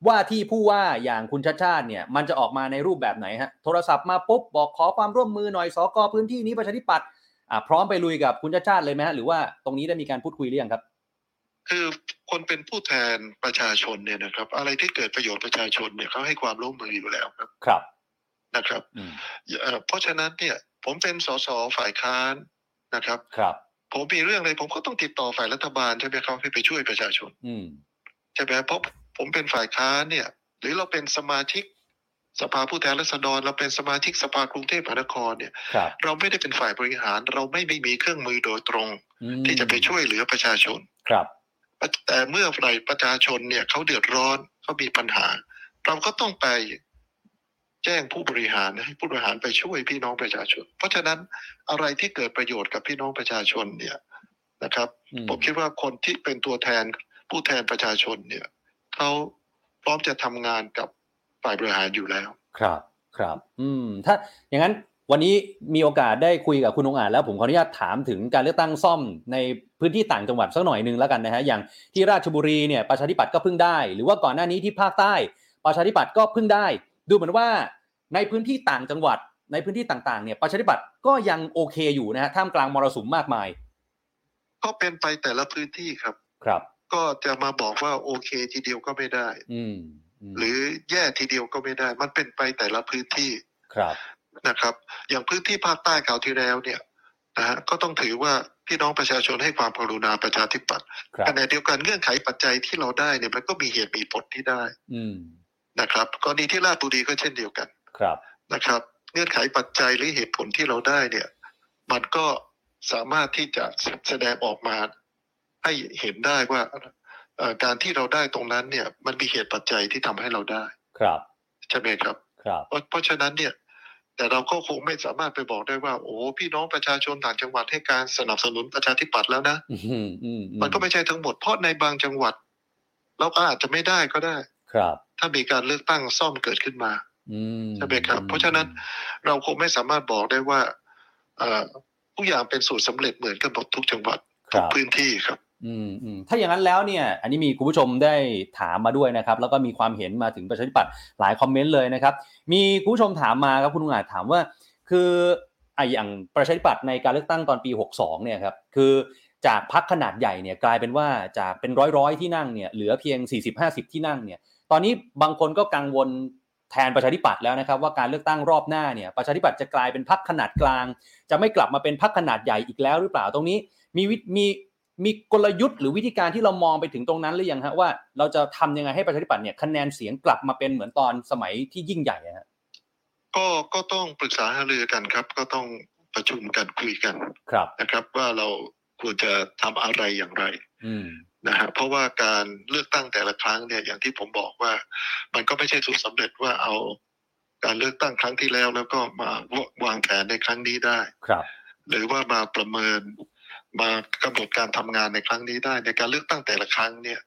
ว่าที่ผู้ว่าอย่างคุณชาติชาติเนี่ย มันจะออกมาในรูปแบบไหนฮะโทรศัพท์มาปุ๊บบอกขอความร่วมมือหน่อยสกพื้นที่นี้ประชาธิปัตย์อะพร้อมไปลุยกับคุณชาติชาติเลยไหมฮะหรือว่าตรงนี้ได้มีการพูดคุยหรือยังครับ คือคนเป็นผู้แทนประชาชนเนี่ยนะครับ อะไรที่เกิดประโยชน์ประชาชนเนี่ยเขาให้ความร่วมมืออยู่แล้วครับครับนะครับอืมเอ่อเพราะฉะนั้นเนี่ย ผมเป็นสสฝ่ายค้านนะครับ ครับ ผมมีเรื่องอะไรผมก็ต้องติดต่อฝ่ายรัฐบาลใช่ไหมครับให้ไปช่วยประชาชนอืมใช่ไหมเพราะผมเป็นฝ่ายค้านเนี่ย หรือเราเป็นสมาชิกสภาผู้แทนราษฎรเราเป็นสมาชิกสภากรุงเทพมหานครเนี่ยครับเราไม่ได้เป็นฝ่ายบริหาร เราไม่ไม่มีเครื่องมือโดยตรงอืมที่จะไปช่วยเหลือประชาชนครับ แต่เมื่อไหร่ประชาชนเนี่ยเขาเดือดร้อนเขามีปัญหา เราก็ต้องไปแจ้งผู้บริหารให้ผู้บริหารไปช่วยพี่น้องประชาชน เพราะฉะนั้นอะไรที่เกิดประโยชน์กับพี่น้องประชาชนเนี่ยนะครับอืมผมคิดว่าคนที่เป็นตัวแทนผู้แทนประชาชนเนี่ยเขาพร้อมจะทำงานกับฝ่ายบริหารอยู่แล้ว ครับครับ อืม ถ้าอย่างนั้น วันนี้มีโอกาสได้คุยกับคุณองค์อาจแล้วผมขออนุญาตถามถึงการเลือกตั้งซ่อมในพื้นที่ต่างจังหวัดสักหน่อยหนึงแล้วกันนะฮะอย่างที่ราชบุรีเนี่ยประชาธิปัตย์ก็เพิ่งได้ หรือว่าก่อนหน้านี้ที่ภาคใต้ประชาธิปัตย์ก็เพิ่งได้ ดูเหมือนว่าในพื้นที่ต่างจังหวัด ในพื้นที่ต่างๆเนี่ยประชาธิปัตย์ก็ยังโอเคอยู่นะฮะท่ามกลางมรสุมมากมาย ก็เป็นไปแต่ละพื้นที่ครับครับ ก็จะมาบอกว่าโอเคทีเดียวก็ไม่ได้ อืมมหรือแย่ทีเดียวก็ไม่ได้ มันเป็นไปแต่ละพื้นที่ครับ นะครับ อย่างพื้นที่ภาคใต้คราวที่แล้วเนี่ยนะฮะก็ต้องถือว่าพี่น้องประชาชนให้ความกรุณาประชาธิปัตย์ครับขณะเดียวกันเงื่อนไขปัจจัยที่เราได้เนี่ยมันก็มีเหตุมีผลที่ได้อืมนะครับกรณีที่ราชบุรีก็เช่นเดียวกันครับนะครับ เงื่อนไขปัจจัยหรือเหตุผลที่เราได้เนี่ย มันก็สามารถที่จะแสดงออกมาให้เห็นได้ว่าเอ่อการที่เราได้ตรงนั้นเนี่ย มันมีเหตุปัจจัยที่ทำให้เราได้ ครับใช่ไหมครับครับ เพราะเพราะฉะนั้นเนี่ย แต่เราก็คงไม่สามารถไปบอกได้ว่า โอ้พี่น้องประชาชนต่างจังหวัดให้การสนับสนุนประชาธิปัตย์แล้วนะอืมอืมมันก็ไม่ใช่ทั้งหมดเพราะในบางจังหวัด เราก็อาจจะไม่ได้ก็ได้ ครับ ถ้ามีการเลือกตั้งซ่อมเกิดขึ้นมาอืมใช่ไหมครับ เพราะฉะนั้นเราคงไม่สามารถบอกได้ว่าเอ่อทุกอย่างเป็นสูตรสำเร็จเหมือนกันหมดทุกจังหวัดคทุรักบพื้นที่ครับ อืมอืมถ้าอย่างนั้นแล้วเนี่ยอันนี้มีคุณผู้ชมได้ถามมาด้วยนะครับ แล้วก็มีความเห็นมาถึงประชาธิปัตย์หลายคอมเมนต์เลยนะครับ มีคุณผู้ชมถามมาครับคุณลุงอาจถามว่า คืออะอย่างประชาธิปัตย์ในการเลือกตั้งตอนปี 62เนี่ยครับคือจากพักขนาดใหญ่เนี่ยกลายเป็นว่าจากเป็นร้อยร้อยที่นั่งเนี่ยเหลือเพียง 40-50 ที่นั่งเนี่ยตอนนี้บางคนก็กังวลแทนประชาธิปัตย์แล้วนะครับว่าการเลือกตั้งรอบหน้าเนี่ยประชาธิปัตย์จะกลายเป็นพักขนาดกลาง จะไม่กลับมาเป็นพักขนาดใหญ่อีกแล้วหรือเปล่าตรงนี้ มีวิมี มีกลยุทธ์หรือวิธีการที่เรามองไปถึงตรงนั้นหรือยังฮะว่าเราจะทำยังไงให้ประชาธิปัตย์เนี่ยคะแนนเสียงกลับมาเป็นเหมือนตอนสมัยที่ยิ่งใหญ่อะฮะก็ก็ต้องปรึกษาหารือกันครับ ก็ต้องประชุมกันคุยกันครับนะครับ ว่าเราควรจะทำอะไรอย่างไรอืมนะฮะเพราะว่าการเลือกตั้งแต่ละครั้งเนี่ยอย่างที่ผมบอกว่า มันก็ไม่ใช่สูตรสำเร็จว่าเอาการเลือกตั้งครั้งที่แล้วแล้วก็มาวางแผนในครั้งนี้ได้ครับ หรือว่ามาประเมิน มากำหนดการทำงานในครั้งนี้ได้ในการเลือกตั้งแต่ละครั้งเนี่ย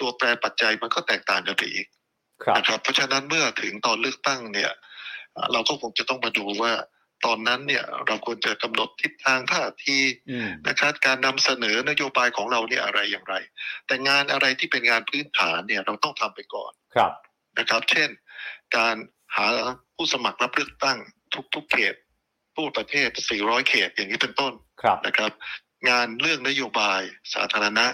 ตัวแปรปัจจัยมันก็แตกต่างกันไปอีกครับนะครับเพราะฉะนั้นเมื่อถึงตอนเลือกตั้งเนี่ยเอ่อเราก็คงจะต้องมาดูว่าตอนนั้นเนี่ยเราควรจะกำหนดทิศทางท่าทีอืมนะครับการนำเสนอนโยบายของเราเนี่ยอะไรอย่างไร แต่งานอะไรที่เป็นงานพื้นฐานเนี่ยเราต้องทำไปก่อนครับนะครับ เช่น การหาผู้สมัครรับเลือกตั้งทุกๆเขตทั่วประเทศ 400 เขตอย่างนี้เป็นต้นครับนะครับ งานเรื่องนโยบายสาธารณะ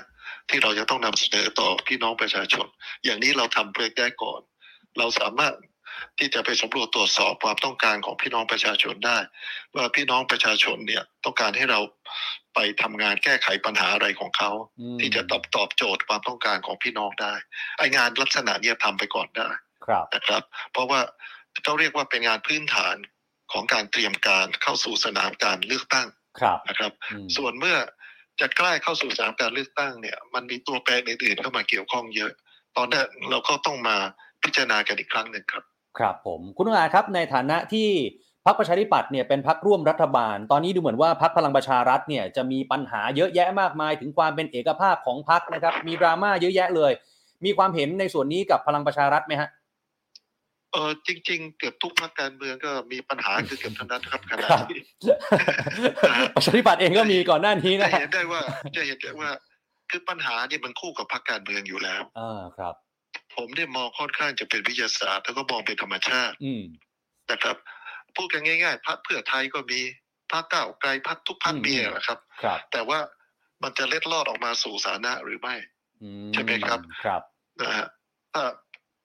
ที่เราจะต้องนำเสนอต่อพี่น้องประชาชน อย่างนี้เราทำเพื่อได้ก่อน เราสามารถที่จะไปสำรวจตรวจสอบความต้องการของพี่น้องประชาชนได้ ว่าพี่น้องประชาชนเนี่ยต้องการให้เราไปทำงานแก้ไขปัญหาอะไรของเขาอืมที่จะตอบตอบโจทย์ความต้องการของพี่น้องได้ไองานลักษณะเนี้ยทำไปก่อนได้ครับนะครับ เพราะว่าเขาเรียกว่าเป็นงานพื้นฐานของการเตรียมการเข้าสู่สนามการเลือกตั้งครับ นะครับอืมส่วนเมื่อจะใกล้เข้าสู่สนามการเลือกตั้งเนี่ย มันมีตัวแปรอื่นๆเข้ามาเกี่ยวข้องเยอะ ตอนนั้นเราก็ต้องมาพิจารณากันอีกครั้งหนึ่งครับ ครับผมคุณอาครับในฐานะที่พรรคประชาธิปัตย์เนี่ยเป็นพรรคร่วมรัฐบาล ตอนนี้ดูเหมือนว่าพรรคพลังประชารัฐเนี่ยจะมีปัญหาเยอะแยะมากมาย ถึงความเป็นเอกภาพของพรรคนะครับ มีดราม่าเยอะแยะเลย มีความเห็นในส่วนนี้กับพลังประชารัฐไหมฮะ เออจริง ๆ เกือบทุกพรรคการเมืองก็มีปัญหาคือเกือบทั้งนั้นครับขณะครับนี้ประชาธิปัตย์เองก็มีก่อนหน้านี้จะนะฮะเห็นได้ว่าจะเห็นได้ว่า คือปัญหาเนี่ยมันคู่กับพรรคการเมืองอยู่แล้วอ่าครับ ผมเนี่ยมองค่อนข้างจะเป็นวิทยาศาสตร์แล้วก็มองเป็นธรรมชาติ อืมนะครับพูดกันง่ายๆพรรคเพื่อไทยก็มีพรรคก้าวไกลพรรคทุกพรรคอืมมีแหละครับครับ แต่ว่ามันจะเล็ดลอดออกมาสู่สาธารณะหรือไม่อืใช่ไหมครับ ครับนะฮะถ้า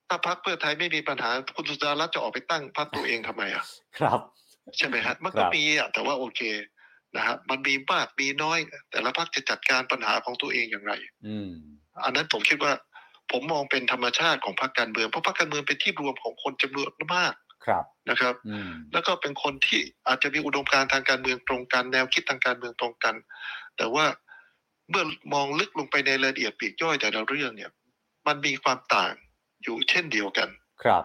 ถ้าพรรคเพื่อไทยไม่มีปัญหาคุณสุดารัตน์จะออกไปตั้งพรรคตัวเองทำไมอะ ครับ ใช่ไหมฮะมันครัก็บมีอะแต่ว่าโอเคนะฮะมันมีมากมีน้อย แต่ละพรรคจะจัดการปัญหาของตัวเองอย่างไร อืมอันนั้นผมคิดว่า ผมมองเป็นธรรมชาติของพรรคการเมืองเพราะพรรคการเมืองเป็นที่รวมของคนจำนวนมากครับนะครับอืมแล้วก็เป็นคนที่อาจจะมีอุดมการณ์ทางการเมืองตรงกัน แนวคิดทางการเมืองตรงกัน แต่ว่าเมื่อมองลึกลงไปในรายละเอียดปลีกย่อยแต่ละเรื่องเนี่ย มันมีความต่าง อยู่เช่นเดียวกันครับ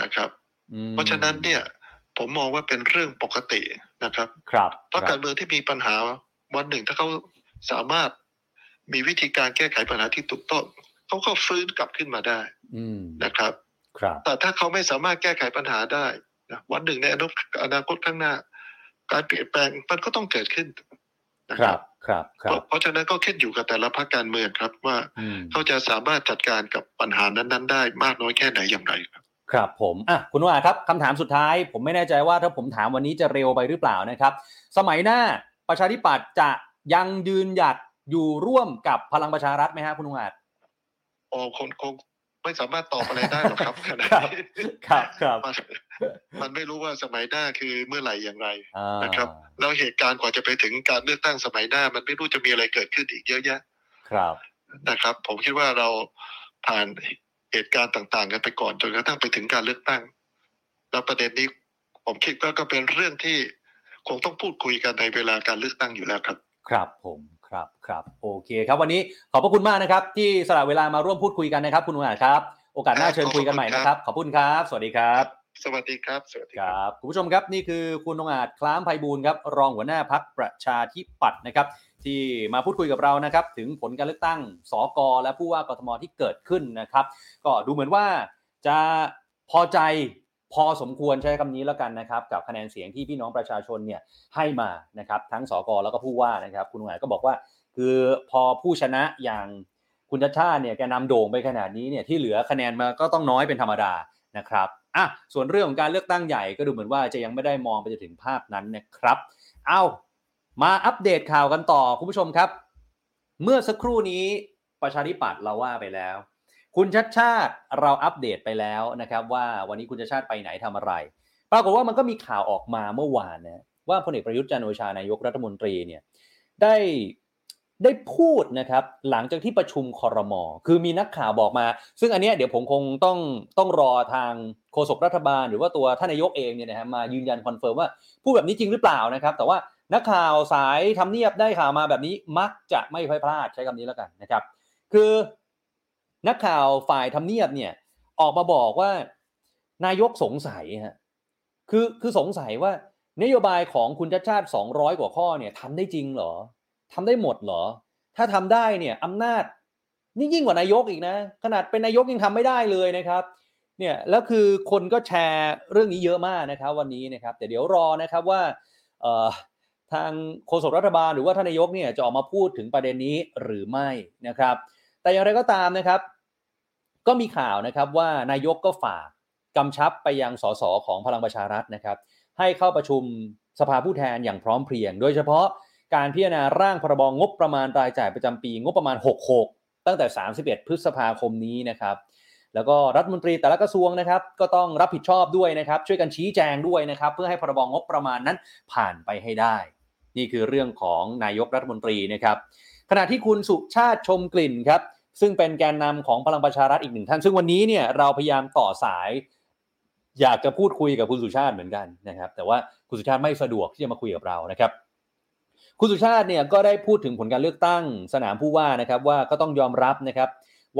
นะครับอืมเพราะฉะนั้นเนี่ยผมมองว่าเป็นเรื่องปกตินะครับ ครับพรรคการเมืองที่มีปัญหาวันหนึ่งถ้าเขาสามารถมีวิธีการแก้ไขปัญหาที่ถูกต้องเขาก็ฟื้นกลับขึ้นมาได้อืมนะครับ ครับ แต่ถ้าเขาไม่สามารถแก้ไขปัญหาได้นะวันหนึ่งในอนาคตอนาคตข้างหน้า การเปลี่ยนแปลงมันก็ต้องเกิดขึ้นนะคครัรับบ ครับคเพรับราะเพราะฉะนั้นก็ขึ้นอยู่กับแต่ละพรรคการเมืองครับว่าอืมเขาจะสามารถจัดการกับปัญหานั้นๆ ได้มากน้อยแค่ไหนอย่างไรครับ ครับผมอะคุณวาครับคำถามสุดท้าย ผมไม่แน่ใจว่าถ้าผมถามวันนี้จะเร็วไปหรือเปล่านะครับ สมัยหน้าประชาธิปัตย์จะยังยืนหยัดอยู่ร่วมกับพลังประชารัฐไหมฮะคุณวาโอ้คนคง ไม่สามารถตอบอะไรได้หรอกครับขณะครับนี้ครับครับมันมันไม่รู้ว่าสมัยหน้าคือเมื่อไหร่อย่างไรอ่านะครับ แล้วเหตุการณ์กว่าจะไปถึงการเลือกตั้งสมัยหน้า มันไม่รู้จะมีอะไรเกิดขึ้นอีกเยอะแยะ ครับนะครับ ผมคิดว่าเราผ่านเหตุการณ์ต่าง ๆ กันไปก่อนจนกระทั่งไปถึงการเลือกตั้ง แล้วประเด็นนี้ผมคิดว่าก็เป็นเรื่องที่คงต้องพูดคุยกันในเวลาการเลือกตั้งอยู่แล้วครับ ครับผม ครับครับโอเคครับวันนี้ขอบพระคุณมากนะครับ ที่สละเวลามาร่วมพูดคุยกันนะครับคุณวาครับ โอกาสหน้าเชิญคุยกันใหม่นะครับ ขอบคุณครับ สวัสดีครับ สวัสดีครับ สวัสดีคครับรับคุณผู้ชมครับนี่คือคุณองอาจคล้ามไพบูลย์ครับรองหัวหน้าพักประชาธิปัตย์นะครับ ที่มาพูดคุยกับเรานะครับ ถึงผลการเลือกตั้งสกและผู้ว่ากทมที่เกิดขึ้นนะครับ ก็ดูเหมือนว่าจะพอใจ พอสมควรใช้คำนี้แล้วกันนะครับกับคะแนนเสียงที่พี่น้องประชาชนเนี่ยให้มานะครับทั้งสกแล้วก็ผู้ว่านะครับ คุณองาจก็บอกว่า คือพอผู้ชนะอย่างคุณชัชชาเนี่ยแกนำโด่งไปขนาดนี้เนี่ยที่เหลือคะแนนมาก็ต้องน้อยเป็นธรรมดานะครับอะส่วนเรื่องของการเลือกตั้งใหญ่ก็ดูเหมือนว่าจะยังไม่ได้มองไปจนถึงภาพนั้นนะครับ เอามาอัปเดตข่าวกันต่อคุณผู้ชมครับ เมื่อสักครู่นี้ประชาธิปัตย์เราว่าไปแล้ว คุณชัชชาติเราอัปเดตไปแล้วนะครับว่าวันนี้คุณชัชชาติไปไหนทำอะไร ปรากฏว่ามันก็มีข่าวออกมาเมื่อวานนะว่าพลเอกประยุทธ์จันทร์โอชานายกรัฐมนตรีเนี่ยได้ได้พูดนะครับหลังจากที่ประชุมคอรมอคือมีนักข่าวบอกมา ซึ่งอันเนี้ยเดี๋ยวผมคงต้องต้องรอทางโฆษกรัฐบาล หรือว่าตัวท่านนายกเองเนี่ยนะฮะมายืนยัน confirm ว่าพูดแบบนี้จริงหรือเปล่านะครับ แต่ว่านักข่าวสายทำเนียบได้ข่าวมาแบบนี้มักจะไม่ค่อยพลาดใช้คำนี้แล้วกันนะครับ คือ นักข่าวฝ่ายทำเนียบเนี่ย ออกมาบอกว่านายกสงสัยฮะคือคือสงสัยว่านโยบายของคุณชาติชาติ 200 กว่าข้อเนี่ยทำได้จริงเหรอทำได้หมดเหรอ ถ้าทำได้เนี่ยอำนาจนี่ยิ่งกว่านายกอีกนะ ขนาดเป็นนายกยังทำไม่ได้เลยนะครับเนี่ยแล้วคือคนก็แชร์เรื่องนี้เยอะมากนะครับ วันนี้นะครับแต่เดี๋ยวรอนะครับว่าทางโฆษกรัฐบาลหรือว่าท่านนายกเนี่ยจะออกมาพูดถึงประเด็นนี้หรือไม่นะครับ แต่อย่างไรก็ตามนะครับ ก็มีข่าวนะครับว่านายกก็ฝากกำชับไปยังสสของพลังประชารัฐนะครับ ให้เข้าประชุมสภาผู้แทนอย่างพร้อมเพรียง โดยเฉพาะการพิจารณาร่างพรบงบประมาณรายจ่ายประจำปีงบประมาณ 66 ตั้งแต่ 31 พฤษภาคมนี้นะครับ แล้วก็รัฐมนตรีแต่ละกระทรวงนะครับ ก็ต้องรับผิดชอบด้วยนะครับ ช่วยกันชี้แจงด้วยนะครับ เพื่อให้พรบงบประมาณนั้นผ่านไปให้ได้ นี่คือเรื่องของนายกรัฐมนตรีนะครับขณะที่คุณสุชาติชมกลิ่นครับ ซึ่งเป็นแกนนำของพลังประชารัฐอีกหนึ่งท่าน ซึ่งวันนี้เนี่ยเราพยายามต่อสาย อยากจะพูดคุยกับคุณสุชาติเหมือนกันนะครับ แต่ว่าคุณสุชาติไม่สะดวกที่จะมาคุยกับเรานะครับ คุณสุชาติเนี่ยก็ได้พูดถึงผลการเลือกตั้งสนามผู้ว่านะครับ ว่าก็ต้องยอมรับนะครับ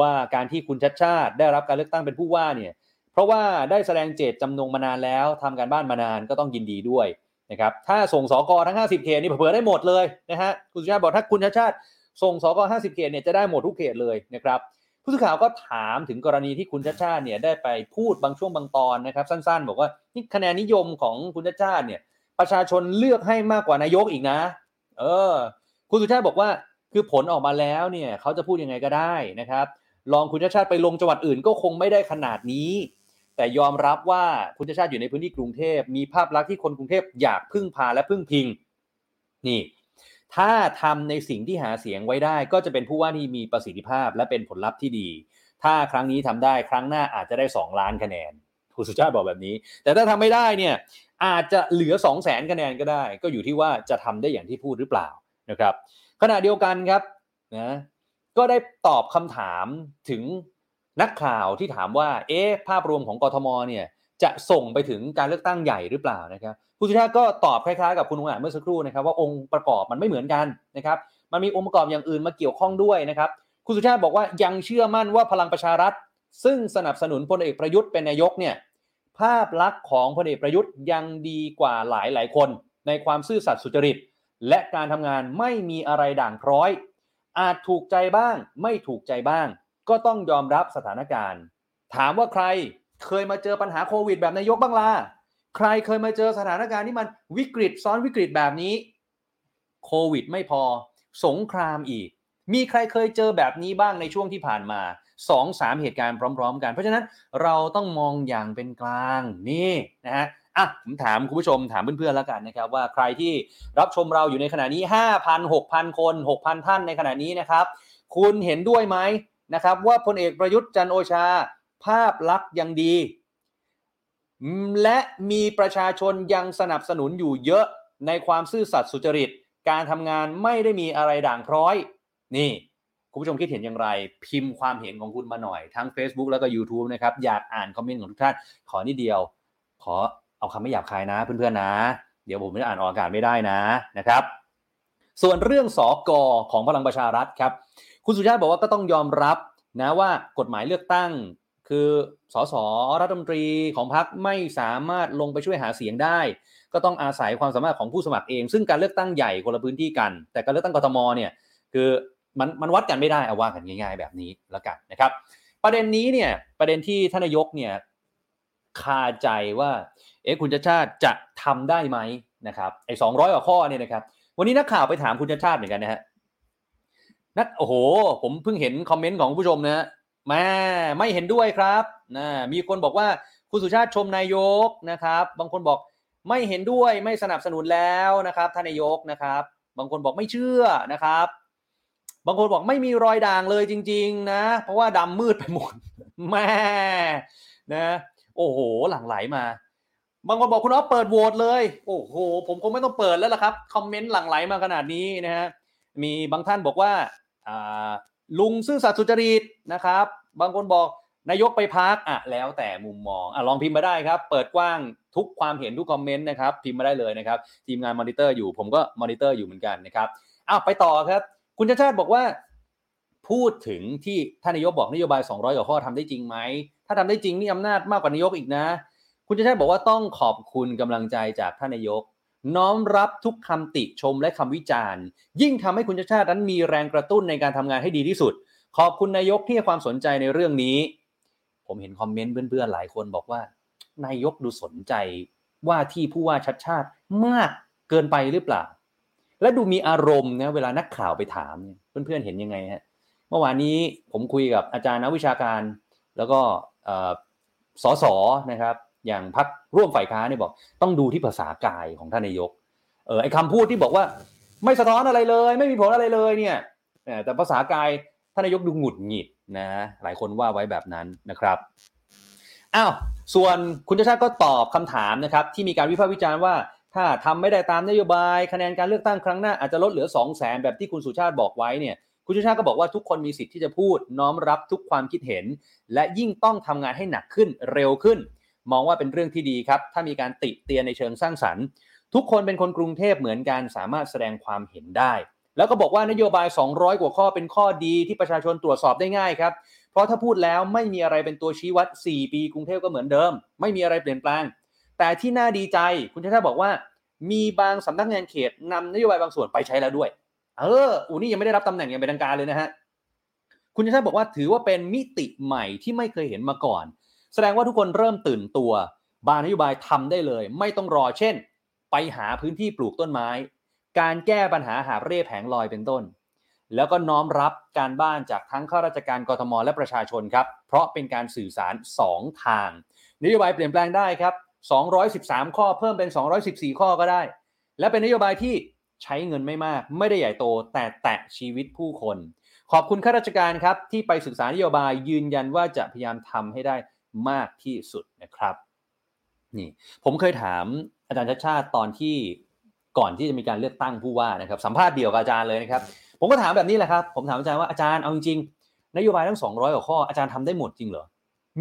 ว่าการที่คุณชัดชาติได้รับการเลือกตั้งเป็นผู้ว่าเนี่ยเพราะว่าได้แสดงเจตจำนงมานานแล้วทำการบ้านมานานก็ต้องยินดีด้วยนะครับถ้าส่งสกทั้ง 50เขตนี่เผื่อได้หมดเลยนะฮะคุณสุชาติบอกถ้าคุณชัดชาติ ส่งสก50เขตเนี่ยจะได้หมดทุกเขตเลยนะครับผู้สื่อข่าวก็ถามถึงกรณีที่คุณชาชาติเนี่ยได้ไปพูดบางช่วงบางตอนนะครับ สั้นๆ บอกว่านี่คะแนนนิยมของคุณชาชาติเนี่ย ประชาชนเลือกให้มากกว่านายกอีกนะ เออ คุณสุชาติบอกว่าคือผลออกมาแล้วเนี่ยเขาจะพูดยังไงก็ได้นะครับ ลองคุณชาชาติไปลงจังหวัดอื่นก็คงไม่ได้ขนาดนี้ แต่ยอมรับว่าคุณชาชาติอยู่ในพื้นที่กรุงเทพมีภาพลักษณ์ที่คนกรุงเทพอยากพึ่งพาและพึ่งพิง นี่ ถ้าทำในสิ่งที่หาเสียงไว้ได้ ก็จะเป็นผู้ว่าที่มีประสิทธิภาพและเป็นผลลัพธ์ที่ดี ถ้าครั้งนี้ทำได้ครั้งหน้าอาจจะได้ 2 ล้านคะแนนคุณสุชาติบอกแบบนี้ แต่ถ้าทำไม่ได้เนี่ยอาจจะเหลือ 2 0 0แสนคะแนนก็ได้ ก็อยู่ที่ว่าจะทำได้อย่างที่พูดหรือเปล่านะครับขณะเดียวกันครับนะก็ได้ตอบคำถามถึงนักข่าวที่ถามว่าเอ๊ะภาพรวมของกทมเนี่ยจะส่งไปถึงการเลือกตั้งใหญ่หรือเปล่านะครับ คุณสุชาติก็ตอบคล้ายๆกับคุณองอาจเมื่อสักครู่นะครับว่าองค์ประกอบมันไม่เหมือนกันนะครับมันมีองค์ประกอบอย่างอื่นมาเกี่ยวข้องด้วยนะครับคุณสุชาติบอกว่ายังเชื่อมั่นว่าพลังประชารัฐ ซึ่งสนับสนุนพลเอกประยุทธ์เป็นนายกเนี่ยภาพลักษณ์ของพลเอกประยุทธ์ยังดีกว่าหลายหลายคน ในความซื่อสัตย์สุจริต และการทำงานไม่มีอะไรด่างพร้อย อาจถูกใจบ้าง ไม่ถูกใจบ้าง ก็ต้องยอมรับสถานการณ์ ถามว่าใครเคยมาเจอปัญหาโควิดแบบนายกบ้างล่ะ ใครเคยมาเจอสถานการณ์ที่มันวิกฤตซ้อนวิกฤตแบบนี้ โควิดไม่พอ สงครามอีก มีใครเคยเจอแบบนี้บ้างในช่วงที่ผ่านมาสองสามเหตุการณ์พร้อม ๆ กัน เพราะฉะนั้นเราต้องมองอย่างเป็นกลางนี่นะฮะอะผมถามคุณผู้ชมถามเพื่อนๆแล้วกันนะครับ ว่าใครที่รับชมเราอยู่ในขณะนี้ 5,000 6,000 คน 6,000 ท่านในขณะนี้นะครับ คุณเห็นด้วยไหมนะครับ ว่าพลเอกประยุทธ์จันโอชา ภาพลักษณ์ยังดี และมีประชาชนยังสนับสนุนอยู่เยอะในความซื่อสัตย์สุจริต การทำงานไม่ได้มีอะไรด่างพร้อย นี่ คุณผู้ชมคิดเห็นอย่างไร พิมพ์ความเห็นของคุณมาหน่อย ทั้ง Facebook แล้วก็ YouTube นะครับ อยากอ่านคอมเมนต์ของทุกท่าน ขอนิดเดียว ขอเอาคำไม่หยาบคายนะ เพื่อนๆนะ เดี๋ยวผมจะอ่านออกอากาศไม่ได้นะนะครับ ส่วนเรื่องสอกอของพลังประชารัฐครับ คุณสุชาติบอกว่าก็ต้องยอมรับนะว่ากฎหมายเลือกตั้ง คือสสรัฐมนตรีของพรรคไม่สามารถลงไปช่วยหาเสียงได้ ก็ต้องอาศัยความสามารถของผู้สมัครเอง ซึ่งการเลือกตั้งใหญ่คนละพื้นที่กัน แต่การเลือกตั้งกทมเนี่ยคือมันมันวัดกันไม่ได้เอาว่ากันง่าย ๆ แบบนี้แล้วกันนะครับ ประเด็นนี้เนี่ยประเด็นที่ท่านนายกเนี่ยคาใจว่าเอ๊ะคุณชาติชาติจะทำได้ไหมนะครับไอ้สองร้อยกว่าข้อเนี่ยนะครับ วันนี้นักข่าวไปถามคุณชาติชาติเหมือนกันนะฮะนักโอ้โห ผมเพิ่งเห็นคอมเมนต์ของผู้ชมนะแม่ไม่เห็นด้วยครับนะมีคนบอกว่าคุณสุชาติชมนายกนะครับ บางคนบอกไม่เห็นด้วยไม่สนับสนุนแล้วนะครับท่านนายกนะครับ บางคนบอกไม่เชื่อนะครับ บางคนบอกไม่มีรอยด่างเลยจริง ๆ นะ เพราะว่าดำมืดไปหมดแม่นะโอ้โหหลังไหลมา บางคนบอกคุณอ๊อฟเปิดโหวตเลย โอ้โห ผมคงไม่ต้องเปิดแล้วล่ะครับคอมเมนต์หลังไหลมาขนาดนี้นะฮะมีบางท่านบอกว่า ลุงซื่อสัตย์สุจริตนะครับ บางคนบอกนายกไปพักอะแล้วแต่มุมมองอะลองพิมพ์มาได้ครับ เปิดกว้างทุกความเห็นทุกคอมเมนต์นะครับ พิมพ์มาได้เลยนะครับ ทีมงานมอนิเตอร์อยู่ผมก็มอนิเตอร์อยู่เหมือนกันนะครับอ้าวไปต่อครับ คุณชัชชาติบอกว่า พูดถึงที่ท่านนายกบอกนโยบาย 200กว่าข้อทำได้จริงไหมถ้าทำได้จริงนี่อำนาจมากกว่านายกอีกนะ คุณชัชชาติบอกว่าต้องขอบคุณกำลังใจจากท่านนายก น้อมรับทุกคำติชมและคำวิจารณ์ ยิ่งทำให้คุณชัชชาตินั้นมีแรงกระตุ้นในการทำงานให้ดีที่สุด ขอบคุณนายกที่ให้ความสนใจในเรื่องนี้ ผมเห็น comment เพื่อนๆหลายคนบอกว่า นายกดูสนใจว่าที่ผู้ว่าชัดชาติมากเกินไปหรือเปล่า และดูมีอารมณ์นะเวลานักข่าวไปถามเพื่อนๆเห็นยังไงฮะเมื่อวานนี้ผมคุยกับอาจารย์นักวิชาการ แล้วก็สสนะครับ อย่างพักร่วมฝ่ายค้าเนี่ยบอกต้องดูที่ภาษากายของท่านนายกเออไอคำพูดที่บอกว่า ไม่สะท้อนอะไรเลย ไม่มีผลอะไรเลยเนี่ยแต่ภาษากายท่านนายกดูหงุดหงิดนะหลายคนว่าไว้แบบนั้นนะครับอ้าวส่วนคุณชาชาติก็ตอบคำถามนะครับที่มีการวิพากษ์วิจารณ์ว่าถ้าทำไม่ได้ตามนโยบาย คะแนนการเลือกตั้งครั้งหน้าอาจจะลดเหลือ 2 0 0แสนแบบที่คุณสุชาติบอกไว้เนี่ยคุณสุชาติก็บอกว่าทุกคนมีสิทธิ์ที่จะพูดน้อมรับทุกความคิดเห็น และยิ่งต้องทำงานให้หนักขึ้นเร็วขึ้น มองว่าเป็นเรื่องที่ดีครับ ถ้ามีการติเตียนในเชิงสร้างสรรค์ ทุกคนเป็นคนกรุงเทพเหมือนกันสามารถแสดงความเห็นได้ แล้วก็บอกว่านโยบาย 200 กว่าข้อเป็นข้อดีที่ประชาชนตรวจสอบได้ง่ายครับ เพราะถ้าพูดแล้วไม่มีอะไรเป็นตัวชี้วัด 4 ปีกรุงเทพก็เหมือนเดิม ไม่มีอะไรเปลี่ยนแปลง แต่ที่น่าดีใจคุณชาติบอกว่า มีบางสำนักงานเขตนำนโยบายบางส่วนไปใช้แล้วด้วย เอออูนี่ยังไม่ได้รับตำแหน่งอย่างเป็นทางการเลยนะฮะคุณชาติบอกว่าถือว่าเป็นมิติใหม่ที่ไม่เคยเห็นมาก่อน แสดงว่าทุกคนเริ่มตื่นตัว บางนโยบายทำได้เลย ไม่ต้องรอเช่น ไปหาพื้นที่ปลูกต้นไม้ การแก้ปัญหาหาเร่แผงลอยเป็นต้น แล้วก็น้อมรับการบ้านจากทั้งข้าราชการกรทมและประชาชนครับ เพราะเป็นการสื่อสาร 2 ทาง นโยบายเปลี่ยนแปลงได้ครับ 213 ข้อเพิ่มเป็น 214 ข้อก็ได้ และเป็นนโยบายที่ใช้เงินไม่มาก ไม่ได้ใหญ่โตแต่แตะชีวิตผู้คน ขอบคุณข้าราชการครับที่ไปศึกษานโยบายยืนยันว่าจะพยายามทำให้ได้ มากที่สุดนะครับนี่ผมเคยถามอาจารย์ชาชาติตอนที่ก่อนที่จะมีการเลือกตั้งผู้ว่านะครับสัมภาษณ์เดียวกับอาจารย์เลยนะครับผมก็ถามแบบนี้แหละครับผมถามอาจารย์ว่าอาจารย์เอาจริงๆนโยบายทั้ง 200กว่าข้ออาจารย์ทำได้หมดจริงเหรอ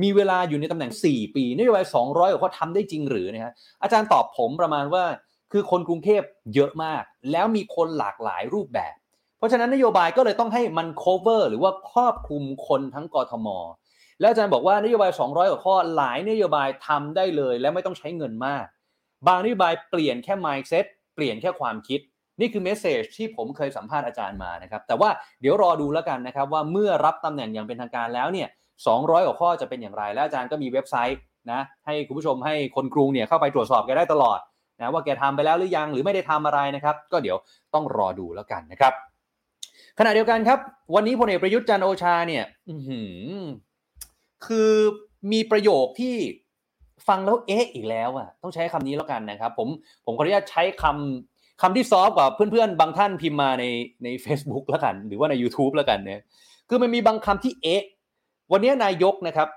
มีเวลาอยู่ในตำแหน่ง 4 ปีนโยบาย200กว่าข้อทำได้จริงหรือนะฮะอาจารย์ตอบผมประมาณว่าคือคนกรุงเทพเยอะมาก แล้วมีคนหลากหลายรูปแบบ เพราะฉะนั้นนโยบายก็เลยต้องให้มัน cover หรือว่าครอบคลุมคนทั้งกรทม แล้วอาจารย์บอกว่านโยบาย 200 กว่าข้อหลายนโยบายทำได้เลย และไม่ต้องใช้เงินมาก บางนโยบายเปลี่ยนแค่ mindset เปลี่ยนแค่ความคิด นี่คือเมสเซจที่ผมเคยสัมภาษณ์อาจารย์มานะครับ แต่ว่าเดี๋ยวรอดูแล้วกันนะครับว่าเมื่อรับตำแหน่งอย่างเป็นทางการแล้วเนี่ย200 กว่าข้อจะเป็นอย่างไร และอาจารย์ก็มีเว็บไซต์นะให้คุณผู้ชมให้คนกรุงเนี่ยเข้าไปตรวจสอบแกได้ตลอดนะว่าแกทำไปแล้วหรือยังหรือไม่ได้ทำอะไรนะครับ ก็เดี๋ยวต้องรอดูแล้วกันนะครับขณะเดียวกันครับ วันนี้พลเอกประยุทธ์จันทร์โอชาเนี่ย คือมีประโยคที่ฟังแล้วเอ๊ะอีกแล้วอะต้องใช้คำนี้แล้วกันนะครับ ผมผมขออนุญาตใช้คำคำที่ soft กว่าเพื่อนๆ บางท่านพิมพ์มาในใน Facebook แล้วกัน หรือว่าใน YouTube แล้วกันเนี่ยคือมันมีบางคำที่เอ๊ะวันนี้นายกนะครับ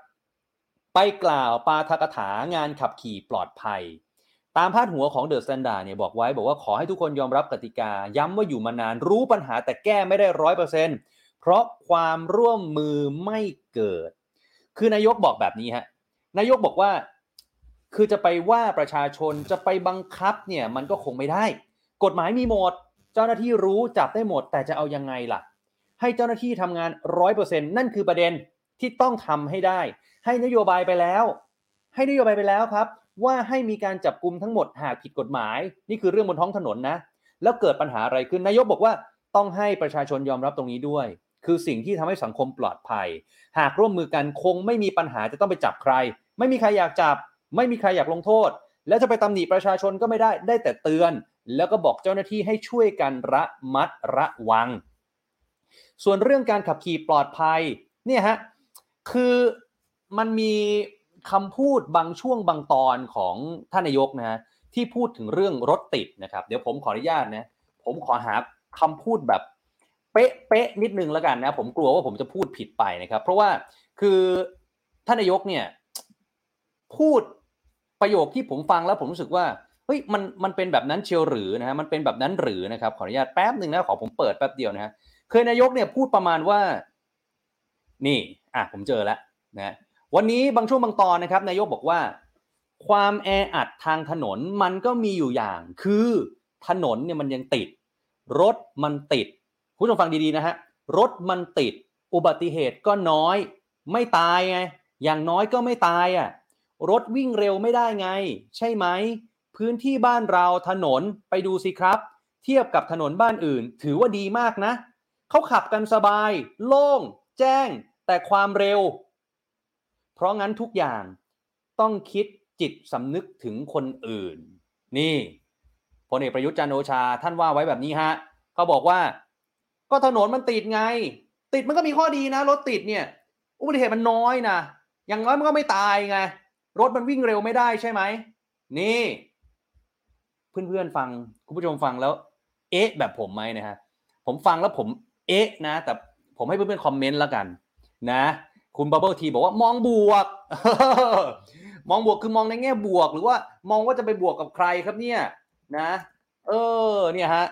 ไปกล่าวปาฐกถางานขับขี่ปลอดภัย ตามพาดหัวของ The Standard เนี่ยบอกไว้บอกว่าขอให้ทุกคนยอมรับกติกา ย้ำว่าอยู่มานานรู้ปัญหาแต่แก้ไม่ได้ร้อยเปอร์เซ็นต์เพราะความร่วมมือไม่เกิด คือนายกบอกแบบนี้ฮะนายกบอกว่า คือจะไปว่าประชาชนจะไปบังคับเนี่ย มันก็คงไม่ได้ กฎหมายมีหมด เจ้าหน้าที่รู้จับได้หมด แต่จะเอายังไงล่ะ ให้เจ้าหน้าที่ทำงานร้อยเปอร์เซ็นนั่นคือประเด็นที่ต้องทำให้ได้ ให้นโยบายไปแล้ว ให้นโยบายไปแล้วครับ ว่าให้มีการจับกลุ่มทั้งหมดหากผิดกฎหมาย นี่คือเรื่องบนท้องถนนนะ แล้วเกิดปัญหาอะไรขึ้นนายกบอกว่าต้องให้ประชาชนยอมรับตรงนี้ด้วย คือสิ่งที่ทำให้สังคมปลอดภัย หากร่วมมือกันคงไม่มีปัญหาจะต้องไปจับใคร ไม่มีใครอยากจับ ไม่มีใครอยากลงโทษ แล้วจะไปตำหนิประชาชนก็ไม่ได้ได้แต่เตือน แล้วก็บอกเจ้าหน้าที่ให้ช่วยกันระมัดระวัง ส่วนเรื่องการขับขี่ปลอดภัยเนี่ยฮะคือมันมีคำพูดบางช่วงบางตอนของท่านนายกนะฮะที่พูดถึงเรื่องรถติดนะครับ เดี๋ยวผมขออนุญาตนะผมขอหาคำพูดแบบ เป๊ะเป๊ะนิดนึงแล้วกันนะผมกลัวว่าผมจะพูดผิดไปนะครับ เพราะว่าคือท่านนายกเนี่ย พูดประโยคที่ผมฟังแล้วผมรู้สึกว่าเฮ้ยมันมันเป็นแบบนั้นเชียวหรือนะฮะมันเป็นแบบนั้นหรือนะครับ ขออนุญาตแป๊บหนึ่งนะขอผมเปิดแป๊บเดียวนะฮะเคยนายกเนี่ยพูดประมาณว่า นี่ อะผมเจอแล้วนะวันนี้บางช่วงบางตอนนะครับ นายกบอกว่า ความแออัดทางถนนมันก็มีอยู่อย่าง คือถนนเนี่ยมันยังติด รถมันติด คุณผู้ชมฟังดีๆนะฮะรถมันติดอุบัติเหตุก็น้อย ไม่ตายไงอย่างน้อยก็ไม่ตายอะรถวิ่งเร็วไม่ได้ไง ใช่ไหมพื้นที่บ้านเราถนนไปดูสิครับ เทียบกับถนนบ้านอื่น ถือว่าดีมากนะเขาขับกันสบาย โล่ง แจ้ง แต่ความเร็ว เพราะงั้นทุกอย่างต้องคิดจิตสำนึกถึงคนอื่น นี่พลเอกประยุทธ์จันโอชาท่านว่าไว้แบบนี้ฮะเขาบอกว่า ก็ถนนมันติดไง ติดมันก็มีข้อดีนะ รถติดเนี่ยอุบัติเหตุมันน้อยนะอย่างน้อยมันก็ไม่ตายไง รถมันวิ่งเร็วไม่ได้ใช่ไหมนี่ เพื่อนๆฟังคุณผู้ชมฟังแล้ว เอ๊ะ แบบผมไหมนะฮะผมฟังแล้วผมเอ๊ะนะ แต่ผมให้เพื่อนๆคอมเมนต์แล้วกัน นะ คุณบับเบิลทีบอกว่ามองบวก มองบวกคือมองในแง่บวก หรือว่ามองว่าจะไปบวกกับใครครับเนี่ย นะ เออ เนี่ยฮะ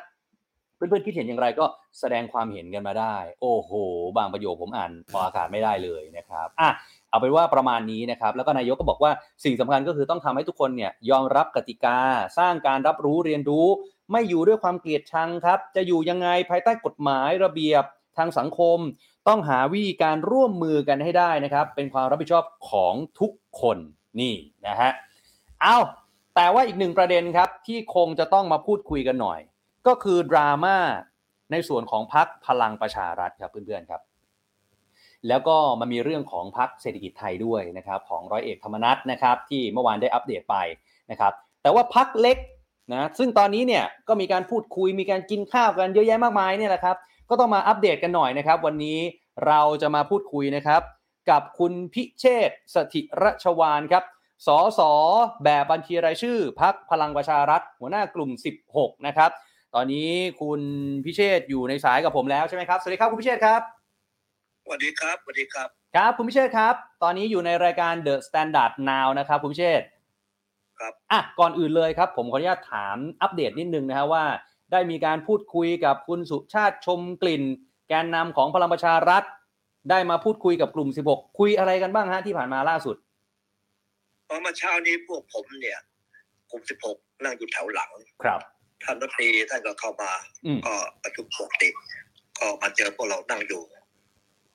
เพื่อนๆคิดเห็นอย่างไรก็ แสดงความเห็นกันมาได้ โอ้โห บางประโยคผมอ่านพออากาศไม่ได้เลยนะครับอะเอาเป็นว่าประมาณนี้นะครับ แล้วก็นายกก็บอกว่าสิ่งสำคัญก็คือต้องทำให้ทุกคนเนี่ยยอมรับกติกา สร้างการรับรู้เรียนรู้ ไม่อยู่ด้วยความเกลียดชังครับ จะอยู่ยังไงภายใต้กฎหมายระเบียบทางสังคม ต้องหาวิธีการร่วมมือกันให้ได้นะครับ เป็นความรับผิดชอบของทุกคนนี่นะฮะเอาแต่ว่าอีกหนึ่งประเด็นครับที่คงจะต้องมาพูดคุยกันหน่อย ก็คือดราม่า ในส่วนของพักพลังประชารัฐครับเพื่อนๆครับ แล้วก็มันมีเรื่องของพักเศรษฐกิจไทยด้วยนะครับของร้อยเอกธรรมนัฐนะครับที่เมื่อวานได้อัปเดตไปนะครับแต่ว่าพักเล็กนะซึ่งตอนนี้เนี่ยก็มีการพูดคุยมีการกินข้าวกันเยอะแยะมากมายเนี่ยแหละครับก็ต้องมาอัปเดตกันหน่อยนะครับ วันนี้เราจะมาพูดคุยนะครับ กับคุณพิเชษสถิรชวานครับสอสอแบบบัญชีรายชื่อพักพลังประชารัฐ หัวหน้ากลุ่ม 16 นะครับ ตอนนี้คุณพิเชษฐ์อยู่ในสายกับผมแล้วใช่ไหมครับ สวัสดีครับคุณพิเชษฐ์ครับ สวัสดีครับ สวัสดีครับ ครับคุณพิเชษฐ์ครับ ตอนนี้อยู่ในรายการ The Standard Now นะครับคุณพิเชษฐ์ครับอะก่อนอื่นเลยครับ ผมขออนุญาตถามอัปเดตนิดนึงนะฮะว่า ได้มีการพูดคุยกับคุณสุชาติชมกลิ่น แกนนำของพลังประชารัฐ ได้มาพูดคุยกับกลุ่ม 16 คุยอะไรกันบ้างฮะที่ผ่านมาล่าสุดเพราะเมื่อเช้านี้พวกผมเนี่ย กลุ่มสิบหกนั่งอยู่แถวหลังครับ ท่านรัฐมนตรีท่านก็เข้ามา อืม ก็ประชุมปกติก็มาเจอพวกเรานั่งอยู่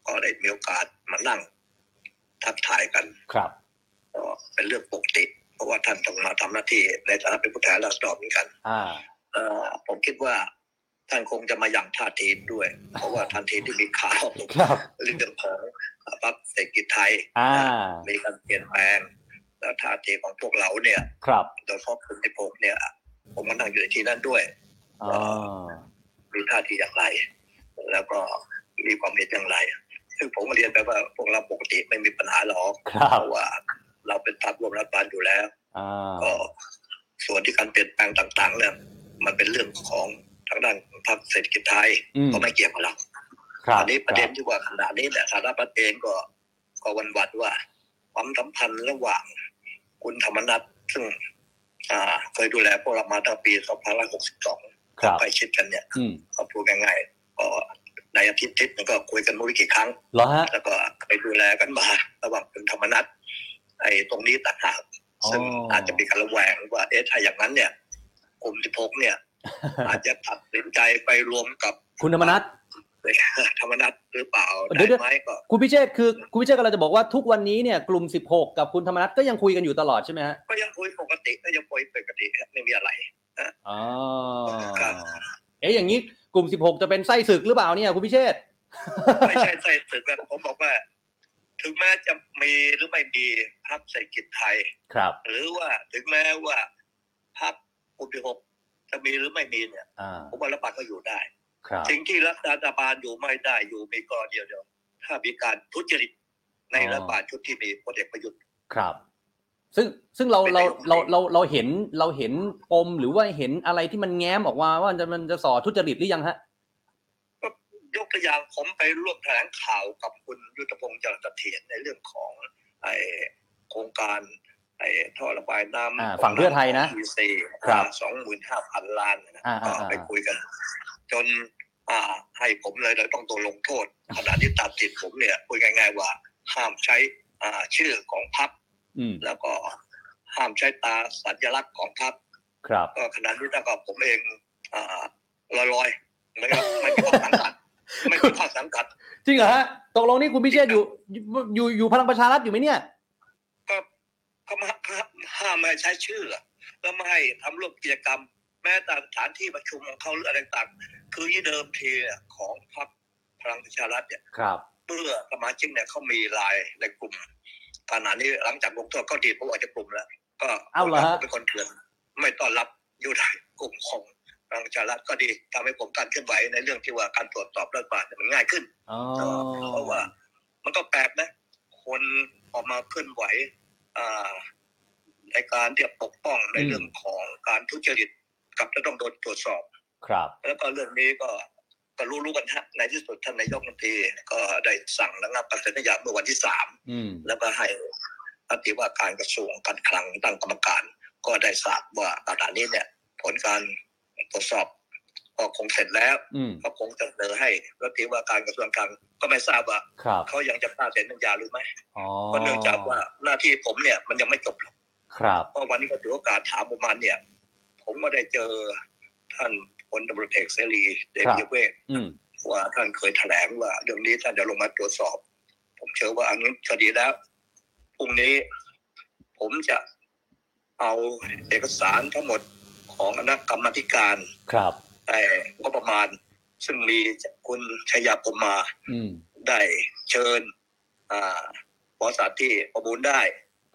ก็ได้มีโอกาสมานั่งทักทายกัน ครับ ก็เป็นเรื่องปกติ เพราะว่าท่านต้องมาทำหน้าที่ในฐานะเป็นผู้แทนราษฎรเหมือนกัน อ่า เอ่อผมคิดว่าท่านคงจะมาอย่างท่าทีด้วย เพราะว่าทันทีที่มีข่าวครับ เรื่องของพรรคเศรษฐกิจไทย อ่า มีการเปลี่ยนแปลงแล้วท่าทีของพวกเราเนี่ย ครับ โดยเฉพาะคุณสิผมเนี่ย ผมก็นั่งอยู่ในที่นั้นด้วยอ่ามีท่าทีอย่างไร แล้วก็มีความเห็นอย่างไร ซึ่งผมก็เรียนไปว่าพวกเราปกติไม่มีปัญหาหรอกครัเพบราะว่า เราเป็นพรรคร่วมรัฐบาลอยู่แล้วอ่าก็ส่วนที่การเปลี่ยนแปลงต่าง ๆ เนี่ย มันเป็นเรื่องของทางด้านพรรคเศรษฐกิจไทยอืมก็ไม่เกี่ยวกับเราครับอันนี้ประเด็นคบที่ว่าขณะนี้เนี่ยสารพัดเองก็ก็วันวันๆว่า ความสัมพันธ์ระหว่างคุณธรรมนัฐซึ่ง อ่าเคยดูแลพวกเรามาตั้งแต่ปี2562ครับไปชิดกันเนี่ยอืมก็พูดง่ายๆก็ในอาทิตย์ทิศมันก็คุยกันไม่รู้กี่ครั้งเหรอฮะแล้วก็ไปดูแลกันมาระหว่างคุณธรรมนัฐไอ้ตรงนี้ต่างหากอ๋อซึ่งอาจจะมีการระแวงว่าเอ๊ะถ้าอย่างนั้นเนี่ยกลุ่มที่พกเนี่ย อาจจะตัดสินใจไปรวมกับคุณธรรมนัฐ ธรรมนัฐหรือเปล่าเดี๋ยวได้ไหมก็คุณพิเชษฐ์คือคุณพิเชษฐ์กำลังจะบอกว่าทุกวันนี้เนี่ยกลุ่ม 16 กับคุณธรรมนัฐก็ยังคุยกันอยู่ตลอดใช่ไหมฮะก็ยังคุยปกติก็ยังคุยปกติครับไม่มีอะไรอ๋อครับเอ๊ะอย่างนี้กลุ่ม 16 จะเป็นไส้ศึกหรือเปล่าเนี่ยคุณพิเชษฐ์ไม่ใช่ใส่ถึงกันผมบอกว่า ถึงแม้จะมีหรือไม่มีพรรคเศรษฐกิจไทยครับ หรือว่าถึงแม้ว่าพรรคกลุ่มที่หกจะมีหรือไม่มีเนี่ยอ่าผมว่ารัฐบาลก็อยู่ได้ครับ สิ่งที่รัฐบาลอยู่ไม่ได้อยู่มีกรณีเดียว ถ้ามีการทุจริตในรัฐบาลชุดที่มีพลเอกประยุทธ์ครับ ซึ่งซึ่งเราเป็นเรานายกเราเราเราเห็นเราเห็นปมหรือว่าเห็นอะไรที่มันแง้มออกมาว่าจะมันจะส่อทุจริตหรือยังฮะก็ยกตัวอย่างผมไปร่วมแถลงข่าวกับคุณยุทธพงศ์จรัสเถียรในเรื่องของไอโครงการไอ้ท่อระบายน้อ่าำฝั่งเพื่อไทยนะทีซีครับสองหมื่นห้าพันล้านนะอ่าก็อ่าอ่าไปคุยกัน จนอ่าให้ผมเลยเลยต้องตัวลงโทษขณะที่ตัดสิทธิ์ผมเนี่ยคุยง่ายๆว่าห้ามใช้อ่าชื่อของพรรคอืมแล้วก็ห้ามใช้ตาสัญลักษณ์ของพรรคครับก็ขณะนี้ถ้าก็ผมเองอ่าลอยๆไม่ไม่มีข้อสังกัดไม่มีข้อสังกัด จริงเหรอฮะตกลงนี่คุณพิเชษฐ์อยู่อยู่อยู่พลังประชารัฐอยู่ไหมเนี่ยก็ก็มาห้ามไม่ให้ใช้ชื่อแล้วไม่ให้ทำร่วมกิจกรรม แม้แต่สถานที่ประชุมของเขาหรืออะไรต่างๆคือที่เดิมทีเนี่ยของพรรคพลังประชารัฐเนี่ยครับเมื่อสมาชิกเนี่ยเขามีไลายในกลุ่มขณะนี้หลังจากลงโทษก็ดีดผมออกจากกลุ่มแล้ว ก็เอาเหรอฮะเป็นคนเถื่อนไม่ต้อนรับอยู่ในกลุ่มของพลังประชารัฐก็ดีทำให้ผมการเคลื่อนไหวในเรื่องที่ว่าการตรวจสอบรัฐบาลเนี่ยมันง่ายขึ้นอ๋อเพราะว่ามันก็แปลกนะคนออกมาเคลื่อนไหวอ่าในการที่จะปกป้องในเรื่องของการทุจริต กับจะต้องโดนตรวจสอบ ครับ แล้วก็เรื่องนี้ก็ก็รู้ๆกันฮะในที่สุดท่านนายกรัฐมนตรีก็ได้สั่งระงับการเซ็นสัญญาเมื่อวันที่สามอืมแล้วก็ให้รัฐมนตรีว่าการกระทรวงการคลังตั้งกรรมการ ก็ได้ทราบว่าขณะนี้เนี่ย ผลการตรวจสอบก็คงเสร็จแล้วอืมก็คงจะเสนอให้รัฐมนตรีว่าการกระทรวงคลังก็ไม่ทราบว่าครับเขายังจะกล้าเซ็นสัญญาหรือไม่อ๋อเพราะเนื่องจากว่าหน้าที่ผมเนี่ยมันยังไม่จบหรอกครับเพราะวันนี้ก็ถือโอกาสถามประมาณเนี่ย ผมก็ได้เจอท่านพลตำรวจเอกเสรีเดชเวศอืมว่าท่านเคยแถลงว่าเรื่องนี้ท่านจะลงมาตรวจสอบ ผมเชื่อว่าอันนี้ก็ดีแล้วพรุ่งนี้ผมจะเอาเอกสารทั้งหมดของคณะกรรมาธิการครับแต่งบประมาณ ซึ่งมีคุณไชยาพรหมาอืมได้เชิญอ่าบริษัทที่ประมูลได้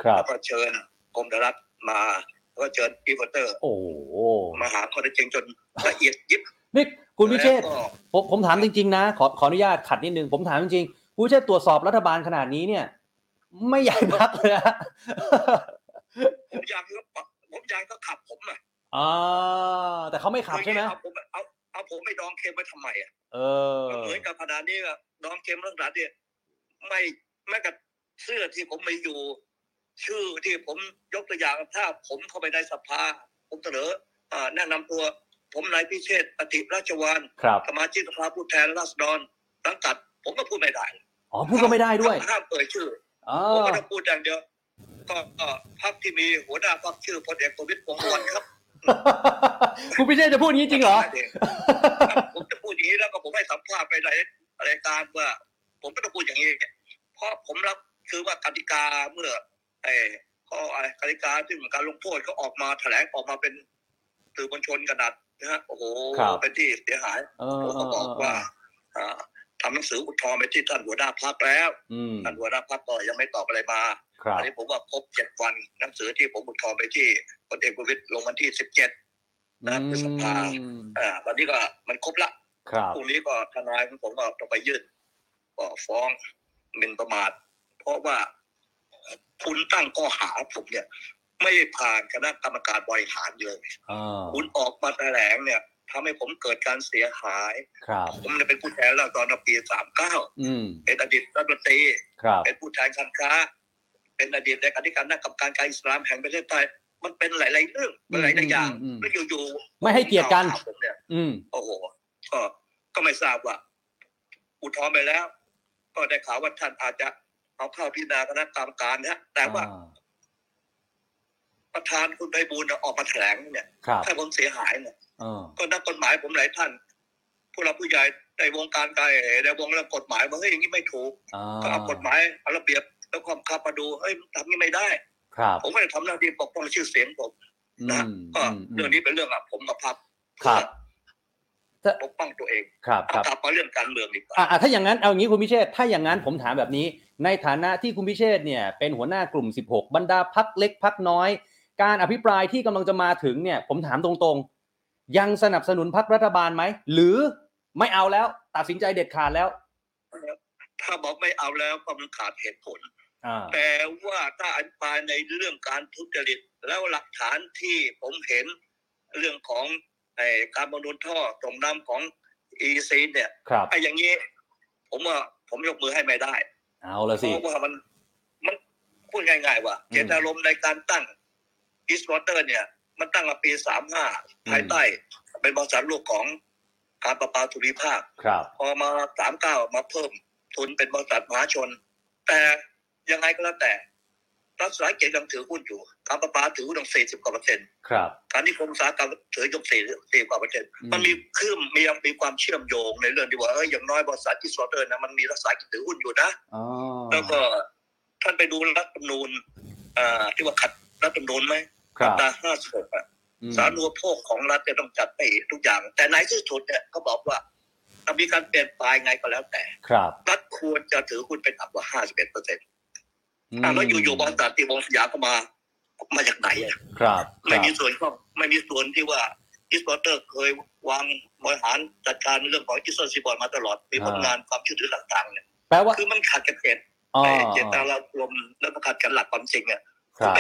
ครับแล้วก็เชิญกรมธนารักษ์มา แล้วก็เชิญ East Water โอ้โหมาหาข้อเท็จจริงจนละเอียดยิบนี่คุณพิเชษฐ์แล้วก็ผมผมถามจริงๆนะขอขออนุญาตขัดนิดนึงผมถามจริงๆคุณพิเชษฐ์ตรวจสอบรัฐบาลขนาดนี้เนี่ย ไม่ใหญ่พักเลยนะผมอยากให้เขาผมอยากให้เขาขับผมอะอ่าแต่เขาไม่ขับใช่ไหมเอาผมเอาเอาผมไม่ดองเค็มไว้ทำไมอะเออเหมือนกับขนาดนี้อะดองเค็มเรื่องนั้นเนี่ยไม่แม้กับเสื้อที่ผมมีอยู่ ชื่อที่ผมยกตัวอย่างถ้าผมเข้าไปในสภา ผมเสนออ่าแนะนำตัว ผมนายพิเชษฐ์อติราชวานครับสมาชิกสภาผู้แทนราษฎรสังกัด ผมก็พูดไม่ได้อ๋อพูดก็ไม่ได้ด้วยห้ามเอ่ยชื่ออ๋อผมก็จะพูดอย่างเดียวก็ก็พรรคที่มีหัวหน้าพรรคชื่อพลเอกประวิตรวงษ์สุวรรณครับคุณพิเชษฐ์จะพูดอย่างนี้จริงเหรอครับผมจะพูดอย่างนี้แล้วก็ผมให้สัมภาษณ์ไปในรายการว่า ผมก็ต้องพูดอย่างนี้เพราะผมรับคือว่ากติกาเมื่อ ไอ้ข้ออะไรกติกาที่การลงโทษเขาออกมาแถลงออกมาเป็นสื่อมวลชนกระดาษนะฮะโอ้โหครับเป็นที่เสียหายเออผมเอก็อบอกว่าอ่าทำหนังสืออุทธรณ์ไปที่ท่านหัวหน้าพักแล้วอืมท่านหัวหน้าพักก็ยังไม่ตอบอะไรมาครับอันนี้ผมว่าครบเจ็ดวันหนังสือที่ผมอุทธรณ์ไปที่พลเอกประวิตรลงวันที่สิบเจ็ดนะพฤษภาอืมอ่าวันนี้ก็มันครบละครับพรุ่งนี้ก็ทนายของผมก็ต้องไปยื่นก็ฟ้องหมิ่นประมาท เพราะว่า คุณตั้งข้อหาผมเนี่ย ไม่ผ่านคณะกรรมการบริหารเลยอ่าคุณออกมาแถลงเนี่ยทำให้ผมเกิดการเสียหายครับผมเนี่ยเป็นผู้แทนแล้วตอนปีสามเก้าอืมเป็นอดีตรัฐมนตรีครับเป็นผู้แทนการค้า เป็นอดีตเลขาธิการนักกรรมการการอิสลามแห่งประเทศไทยมันเป็นหลาย ๆ เรื่องเป็นหลายๆอย่างอืมอืมอืมแล้วอยู่ๆไม่ให้เกียรติกันข่าวผมเนี่ยอืมโอ้โหก็ก็ไม่ทราบว่าอุทธรณ์ไปแล้ว ก็ได้ข่าวว่าท่านอาจจะ เอาเข้าพิจารณาคณะกรรมการนะฮะแต่ว่าอ่ประธานคุณไพบูลย์ออกมาแถลงเนี่ยครับถ้าผมเสียหายเนี่ยเออก็นักกฎหมายผมหลายท่านผู้หลักผู้ใหญ่ในวงการการในวงเรื่องกฎหมายว่าเฮ้ยอย่างนี้ไม่ถูกอ่าก็เอากฎหมายเอาระเบียบแล้วความคับมาดูเฮ้ยทำนี้ไม่ได้ครับผมไม่ได้ทำหน้าที่ปกป้องชื่อเสียงผมอืนะมก็อืมเรื่องนี้เป็นเรื่องอะผมกับพับครับเพื่อปกป้องตัวเองครับคเอารับกลับมาเรื่องการเมืองดีกว่าอะอะถ้าอย่างนั้นเอาอย่างนี้คุณพิเชษฐ์ถ้าอย่างนั้นผมถามแบบนี้ ในฐานะที่คุณพิเชษฐ์เนี่ยเป็นหัวหน้ากลุ่ม 16 บรรดาพักเล็กพักน้อย การอภิปรายที่กำลังจะมาถึงเนี่ยผมถามตรงๆ ยังสนับสนุนพักรัฐบาลไหม หรือไม่เอาแล้ว ตัดสินใจเด็ดขาดแล้ว ถ้าบอกไม่เอาแล้วก็มันขาดเหตุผลอ่าแต่ว่าถ้าอภิปรายในเรื่องการทุจริตแล้วหลักฐานที่ผมเห็นเรื่องของไอ้การประมูลท่อส่งน้ำของ EEC เนี่ยครับไอ้อย่างนี้ ผมว่าผมยกมือให้ไม่ได้ เอาละเพสิราะว่ามันมันพูดง่าย ๆ ว่าอืมเจตนารมณ์ในการตั้ง East Water เนี่ย มันตั้งมาปีสามห้าอืมภายใต้ เป็นบริษัทลูกของการประปาภูมิภาคครับพอมาสามเก้ามาเพิ่มทุนเป็นบริษัทมหาชน แต่ยังไงก็แล้วแต่ รัฐวิสาหกิจยังถือหุ้นอยู่ การประปาถือหุ้นตั้งสี่สิบกว่าเปอร์เซ็นต์ครับการที่กรมอุตสาหกรรมถือยังสี่สี่กว่าเปอร์เซ็นต์อืมมันมีคือมีมีความเชื่อมโยงในเรื่องที่ว่าเอออย่างน้อยบริษัทที่สอเตอร์นะมันมีรัฐสายเกตถือหุ้นอยู่นะอ๋อแล้วก็ท่านไปดูรัฐธรรมนูญอ่าที่ว่าขัดรัฐธรรมนูญไหมครับมาตราห้าสิบหกอะอืมสาธารณูปโภคของรัฐจะต้องจัดให้ทุกอย่าง แต่ในที่สุดเนี่ยเขาบอกว่าถ้ามีการเปลี่ยนแปลงไงก็แล้วแต่ ครับ รัฐควรจะถือหุ้นเป็นต่ำกว่าห้าสิบเอ็ดเปอร์เซ็นต์ อืมแล้วอยู่ๆบริษัทที่วงสยามก็มา มาจากไหนอะครับ ไม่มีส่วนข้องไม่มีส่วนที่ว่าอิสปอร์เตอร์เคยวางบริหารจัดการเรื่องของอิสโซซีบอลมาตลอด มีผลงานความช่วยเหลือต่างๆเนี่ยแปลว่าคือมันขัดกันเกณฑ์อ๋อไอ้เจตนารมณ์แล้วก็ขัดกันหลักความจริงเนี่ยครับไป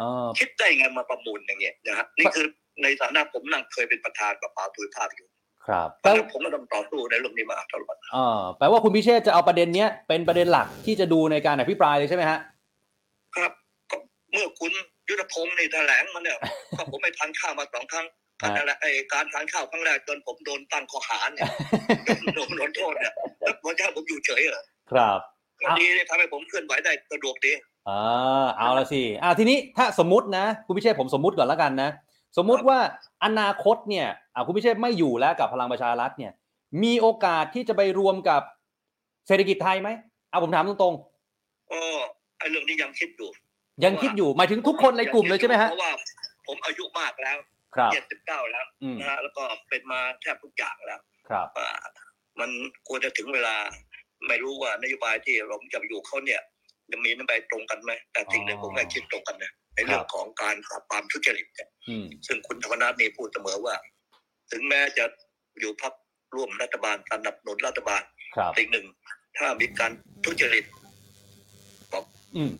อ๋อคิดได้ไงมาประมูลอย่างเงี้ยนะฮะนี่คือในฐานะผมนั่งเคยเป็นประธานประปาภูมิภาคอยู่ ครับเพแปลราะฉะว่านั้นผมก็ต้องต่อสู้ในเรื่องนี้มาตลอดอ่าแปลว่าคุณพิเชษจะเอาประเด็นเนี้ยเป็นประเด็นหลักที่จะดูในการอภิปรายเลยใช่ไหมฮะ ครับก็เมื่อคุณยุทธพงศ์ในแถลงมาเนี่ยก็ผมไปทานข้าวมาสองครั้งฮะการแถลงไอ้การทานข้าวครั้งแรกจนผมโดนตั้งข้อหาเนี่ยโดนโดนโทษเนี่ยแล้วพระเจ้าผมอยู่เฉยเหรอครับก็ดีเนี่ยทำให้ผมเคลื่อนไหวได้สะดวกดีอ่าเอาละสิอ่าทีนี้ถ้าสมมตินะ คุณพิเชษผมสมมติก่อนแล้วกันนะ สมมุติว่าอนาคตเนี่ยอ่าคุณพิเชษไม่อยู่แล้วกับพลังประชารัฐเนี่ย มีโอกาสที่จะไปรวมกับเศรษฐกิจไทยไหมเอาผมถามตรงก็ไอ้เรื่องนี้ยังคิดอยู่ๆยังคิดอยู่หมายถึงทุกคนในกลุ่มเลยใช่ไหมฮะเพราะว่าผมอายุมากแล้วครับเจ็ดสิบเก้าแล้วอืมนะฮะแล้วก็เป็นมาแทบทุกอย่างแล้ว ครับว่ามันควรจะถึงเวลาไม่รู้ว่านโยบายที่เราจะไปอยู่เขาเนี่ยจะมีนโยบายตรงกันไหมแต่สิ่งหนึ่งผมก็คิดตรงกันนะ ในเรื่องของการปราบปรามทุจริตเนี่ยอืมซึ่งคุณธรรมนัฐนี่พูดเสมอว่า ถึงแม้จะอยู่พักร่วมรัฐบาลสนับสนุนรัฐบาลครับสิ่งหนึ่ง ถ้ามีการทุจริตอืม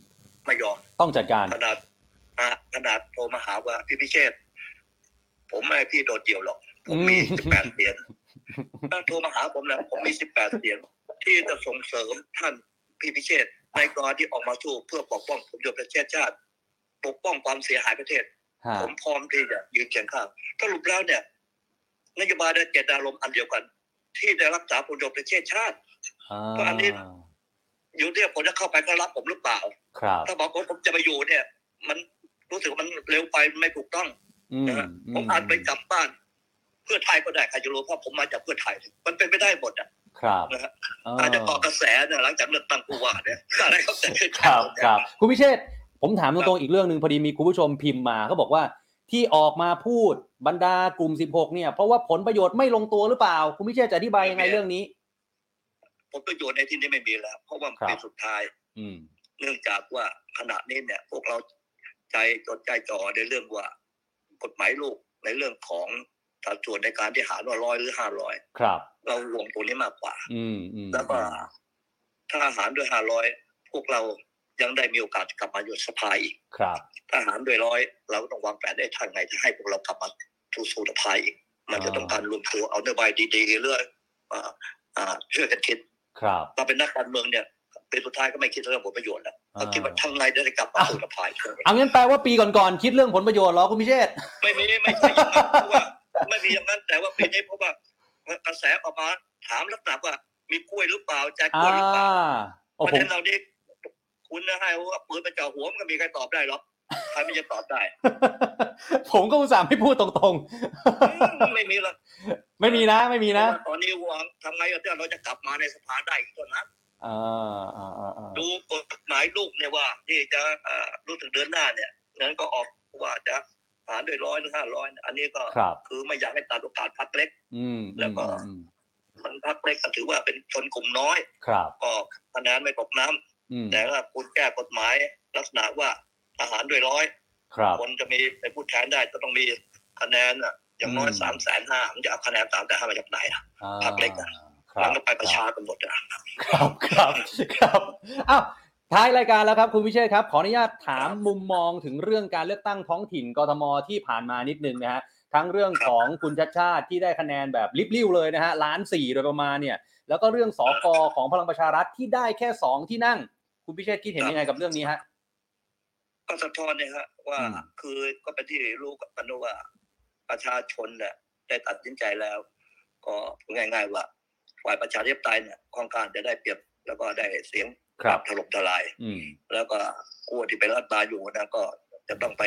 ไม่ยอมต้องจัดการขนาดอะขนาดโทรมาหาว่าพี่พิเชษฐ์ผมไม่ให้พี่โดดเดี่ยวหรอก ผมมีอืมสิบแปดเสียงถ้าโทรมาหาผมนะผมมีสิบแปดเสียงที่จะส่งเสริมท่านพี่พิเชษฐ์ในกรณีที่ออกมาสู้เพื่อปกป้องผลประโยชน์ประเทศชาติ ปกป้องความเสียหายประเทศฮะผมพร้อมที่จะยืนเคียงข้างสรุปแล้วเนี่ยนโยบายและเจตนารมณ์อันเดียวกัน ที่ได้รักษาผลประโยชน์ประเทศชาติอ่าก็อันนี้อยู่ที่ผมจะเข้าไปก็รับผมหรือเปล่าครับถ้าบอกว่าผมจะไปอยู่เนี่ย มันรู้สึกว่ามันเร็วไปไม่ถูกต้องอืมนะฮะผมอาจไปกลับบ้าน เพื่อไทยก็ได้ใครจะรู้เพราะผมมาจากเพื่อไทย มันเป็นไปได้หมดอะครับนะฮะเอ่ออาจจะเกาะกระแสเนี่ยหลังจากเลือกตั้งผู้ว่าเนี่ยก็อะไรก็แต่ครับครับคุณพิเชษ ผมถามตรงๆอีกเรื่องหนึ่งพอดีมีคุณผู้ชมพิมพ์มาเขาบอกว่าที่ออกมาพูดบรรดากลุ่ม 16 เนี่ย เพราะว่าผลประโยชน์ไม่ลงตัวหรือเปล่า คุณพิเชษจะอธิบายยังไงเรื่องนี้ผมประโยชน์ในที่นี้ไม่มีแล้ว เพราะว่ามันเป็นครับสุดท้าย อืมเนื่องจากว่าขณะนี้เนี่ย พวกเราใจจดใจจ่อในเรื่องว่า กฎหมายลูกในเรื่องของสัดส่วนในการที่หารว่าร้อยหรือห้าร้อยครับเราห่วงตัวนี้มากกว่า อืมอืมแล้วก็ถ้าหารด้วยห้าร้อยพวกเรา ยังได้มีโอกาสกลับมาอยู่สภาอีกครับถ้าหารด้วยร้อย เราก็ต้องวางแผนได้ทางไงจะให้พวกเรากลับมาสู่สู่สภาอีก มันจะต้องการรวมตัวเอานโยบายดีๆเรื่องอ่าอ่าช่วยกันคิดครับเราเป็นนักการเมืองเนี่ยเป็นสุดท้ายก็ไม่คิดเรื่องผลประโยชน์แล้วอ่าเราคิดว่าทางไงจะกลับมาสู่สภาอีกครั้งเอางั้นแปลว่าปีก่อนๆคิดเรื่องผลประโยชน์เหรอคุณพิเชษไม่มีไม่ใช่อย่างนั้นเพราะว่าไม่มีอย่างนั้นแต่ว่าปีนี้เพราะว่ากระแสออกมาถามลักษณะว่ามีกล้วยหรือเปล่าแจกกล้อ่าวยหรือเปล่าโอ้ประผมเด็นเหล่านี้ คุณนะให้ว่าปืนไปเจ่อหัวมันก็มีใครตอบได้หรอกใครไม่จะตอบได้ ผมก็อุตส่าห์ไม่พูดตรงไม่มีหรอกๆไม่มีนะ ไม่มีนะ ตอนนี้วางทำไงกันเราจะกลับมาในสภาได้อีกตัวนั้นอ่าอ่าอ่าอ่าดูกฎหมายลูกเนี่ยว่า ที่จะเอ่อรู้สึกเดือนหน้าเนี่ยนั้นก็ออกว่าจะหารด้วยร้อยหรือห้าร้อยอันนี้ก็ครับคือไม่อยากให้ตัดโอกาสพักเล็กอืมแล้วก็อืมมันพักเล็กก็ถือว่าเป็นชนกลุ่มน้อยครับก็คะแนนไม่ตกน้ำอืม แต่ถ้าคุณแก้กฎหมายลักษณะว่าอาหารด้วยร้อยครับคนจะมีไปพูดแทนได้ก็ต้องมีคะแนนอะอย่างน้อยอืมสามแสนห้ามันจะเอาคะแนนสามแสนห้ามาจากไหนอะอ่าพรรคเล็กอะครัแล้บวก็ไปประชากันหมดอะครับครับครับอ้าวท้ายรายการแล้วครับคุณวิเชษครับ ขออนุญาตถามมุมมองถึงเรื่องการเลือกตั้งท้องถิ่นกทมที่ผ่านมานิดนึงนะฮะทั้งเรื่องของคุณชัดชาติที่ได้คะแนนแบบลิบลิ่วเลยนะฮะล้านสี่โดยประมาณเนี่ย แล้วก็เรื่องสอกอของพลังประชารัฐที่ได้แค่สองที่นั่ง คุณพิเชษคิดเห็นยังไงกับเรื่องนี้ฮะก็สะท้อนเนี่ยฮะว่าอืมคือก็เป็นที่รู้กันว่าประชาชนเนี่ยได้ตัดสินใจแล้ว ก็ง่าย ๆ ว่าฝ่ายประชาธิปไตยเนี่ยค่อนข้างจะได้เปรียบแล้วก็ได้เสียงครับถล่มทลายอืมแล้วก็กู้ที่เป็นรัฐบาลอยู่นะก็จะต้องไป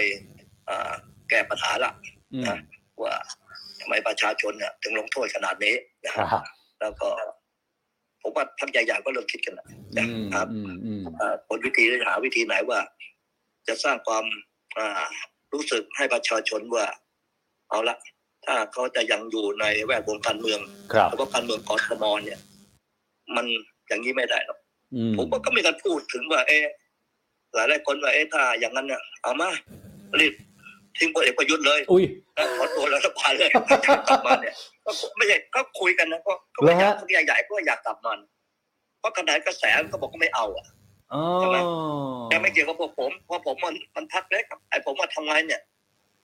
อ่าแก้ปัญหาละอืมนะว่าทำไมประชาชนเนี่ยถึงลงโทษขนาดนี้นะคครับรับแล้วก็ ผมว่าพักใหญ่ๆก็เริ่มคิดกันแล้วอืนะมครับอืมอืมอ่าผลวิธีจะหาวิธีไหนว่า จะสร้างความอ่ารู้สึกให้ประชาชนว่า เอาละถ้าเขาจะยังอยู่ในแวดวงการเมืองครับแล้วก็การเมืองกทมเนี่ย มันอย่างนี้ไม่ได้หรอกอืมผมว่าก็มีการพูดถึงว่า เอ๊ะหลายหลายๆคนว่าเอ๊ะถ้าอย่างนั้นเนี่ยเอามารีบทิ้งพลเอกประยุทธ์เลยอุ้ยแล้วถอนตัวรัฐบาลเลยกลับมาเนี่ย ก็ไม่ใช่ก็คุยกันนะก็ก็เหรไม่ออยาฮะกใหญ่ๆก็อยากกลับมาเพราะขนาดกระแสก็บอกก็ไม่เอาอะอ๋อใช่ไหมแต่ไม่เกี่ยวกับพวกผมเพราะผมมันมันพักเล็กไอ้ผมมาทำไงเนี่ย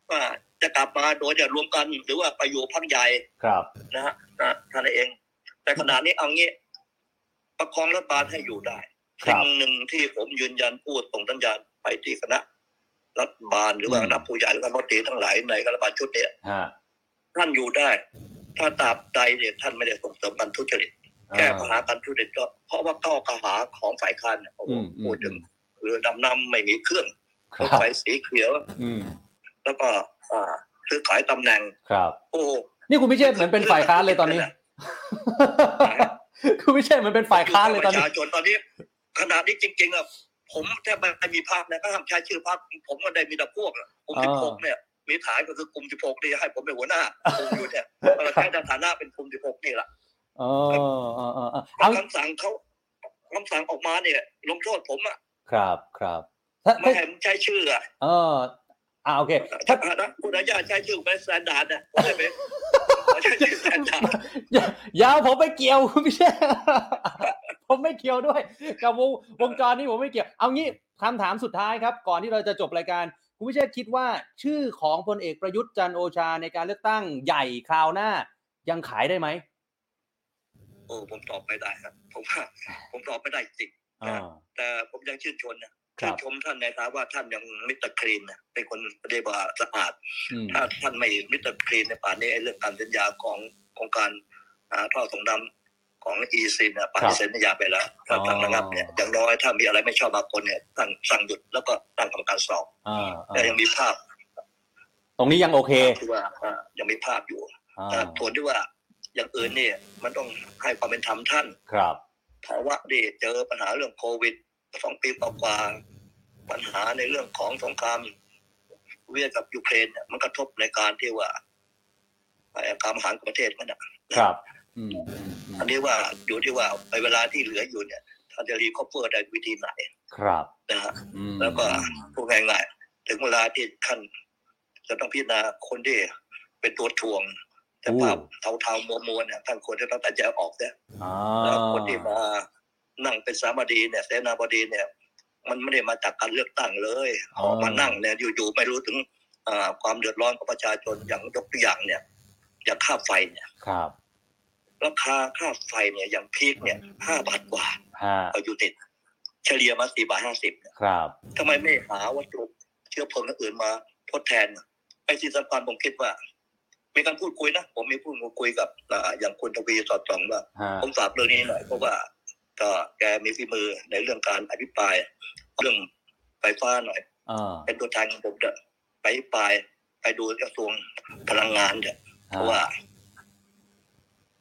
ว่าจะกลับมาโดยจะรวมกันหรือว่าไปอยู่พักใหญ่ครับนะฮะนะท่านนเอง แต่ขณะนี้เอางี้ ประคองรัฐบาลให้อยู่ได้ครัสิ่บงหนึ่งที่ผมยืนยันพูดตรงสัญญาณไปที่คณะรัฐบาลหรือว่าอืมคณะผู้ใหญ่หรือคณะรัฐมนตรีทั้งหลายในรัฐบาลชุดเนี้ยฮะท่านอยู่ได้ ถ้าตราบใดเนี่ยท่านไม่ได้ส่งเสริมการทุจริตแก้ปัญหาการทุจริตก็เพราะว่าข้อกล่าวหาของฝ่ายค้านเนี่ยผมอืมอืมพูดถึงเรือดำน้ำไม่มีเครื่องครรัถบไฟสีเขียวอืมแล้วก็อ่าซื้อขายตำแหน่งครับ โอ้นี่คุณพิเชษเหมือนเป็นฝ่ายค้านเลยตอนนี้คุณพิเชษเหมือนเป็นฝ่ายค้านเลยปตอนระนี้ชาชนตอนนี้ขนาดนี้จริงๆอะผมแทบไม่มีภาพนะก็ห้ามใช้ชื่อภาพผมก็ได้มีแต่พวกอะกลุ่มอ่าสิบหกเนี่ย มีฐานก็คือกลุ่มสิบหกนี่ให้ผมเป็นหัวหน้ากลุ่มอยู่เนี่ยเราใช้ในฐานะเป็นกลุ่มสิบหกนี่แหละเออเออเออเออเอาคำสั่งเขาคำสั่งออกมาเนี่ย ลงโทษผมอะครับครับถ้าไม่ถ้าให้ผมใช้ชื่ออะเอออ่าโอเคถ้าถ้าถ้าคุณอนุญาตใช้ชื่อเป็น Standard เนี่ยผมได้ไหมขอใช้ชื่อ Standardอย่าอย่าผมไม่เกี่ยวคุณพิเชษฐ์ผมไม่เกี่ยวด้วย กับวงวงจรนี้ผมไม่เกี่ยว เอางี้คำถามสุดท้ายครับ ก่อนที่เราจะจบรายการ คุณพิเชษคิดว่าชื่อของพลเอกประยุทธ์จันทร์โอชาในการเลือกตั้งใหญ่คราวหน้ายังขายได้ไหมโอ้ผมตอบไม่ได้ครับ ผมว่าผมตอบไม่ได้จริงอ่าแต่ผมยังชื่นชมนะครับชื่นชมท่านในฐานะว่าท่านยังมิตรคลีนนะเป็นคนปฏิบัติสะอาดอืมถ้าท่านไม่มิตรคลีนในป่านนี้ไอ้เรื่องการสัญญาของของการอ่าท่อส่งน้ำ ของอีซีเนี่ยป่านนี้เซ็นสัญญาไปแล้วถ้าท่านระงับเนี่ยอย่างน้อยถ้ามีอะไรไม่ชอบบางคนเนี่ยตั้งสั่งหยุดแล้วก็ตั้งกรรมการสอบอ่าอ่าแต่ยังมีภาพ ตรงนี้ยังโอเคที่ว่าอ่ายังมีภาพอยู่อ่าแต่ส่วนที่ว่าอย่างอื่นเนี่ย มันต้องให้ความเป็นธรรมท่านครับภาวะที่เจอปัญหาเรื่องโควิดสองปีกว่าๆปัญหาในเรื่องของสงครามเวียดกับยูเครนเนี่ยมันกระทบในการที่ว่าไอ้การบริหารของประเทศมันนะครับ อืมอืมอืมอันนี้ว่าอยู่ที่ว่าในเวลาที่เหลืออยู่เนี่ยท่านจะ recover ได้วิธีไหนครับนะฮะอืมแล้วก็พูดง่ายๆถึงเวลาที่ท่านจะต้องพิจารณาคนที่เป็นตัวถ่วงแต่ภาพเทาๆมัวๆเนี่ยท่านควรจะต้องตัดใจออกเนี่ยอ่าแล้วคนที่มานั่งเป็นสาบดีเนี่ยเสนาบดีเนี่ย มันไม่ได้มาจากการเลือกตั้งเลยออกมานั่งเนี่ยอยู่ๆไม่รู้ถึงอ่าความเดือดร้อนของประชาชนอย่างยกตัวอย่างเนี่ย อย่างค่าไฟเนี่ยครับ ราคาค่าไฟเนี่ยอย่างพีคเนี่ยห้าบาทกว่าฮะต่อยูนิตเฉลี่ยมาสี่บาทห้าสิบครับทำไมไม่หาวัตถุเชื้อเพลิงอื่นมาทดแทนไอ้ที่สำคัญผมคิดว่ามีการพูดคุยนะผมมีพูดคุยกับอ่าอย่างคุณทวีสอดส่องว่าฮะผมฝากเรื่องนี้หน่อยเพราะว่าก็แกมีฝีมือในเรื่องการอภิปราย เรื่องไฟฟ้าหน่อยอ่าเป็นตัวแทนของผมเถอะไปอภิปรายไปดูกระทรวงพลังงานเถอะเพราะว่า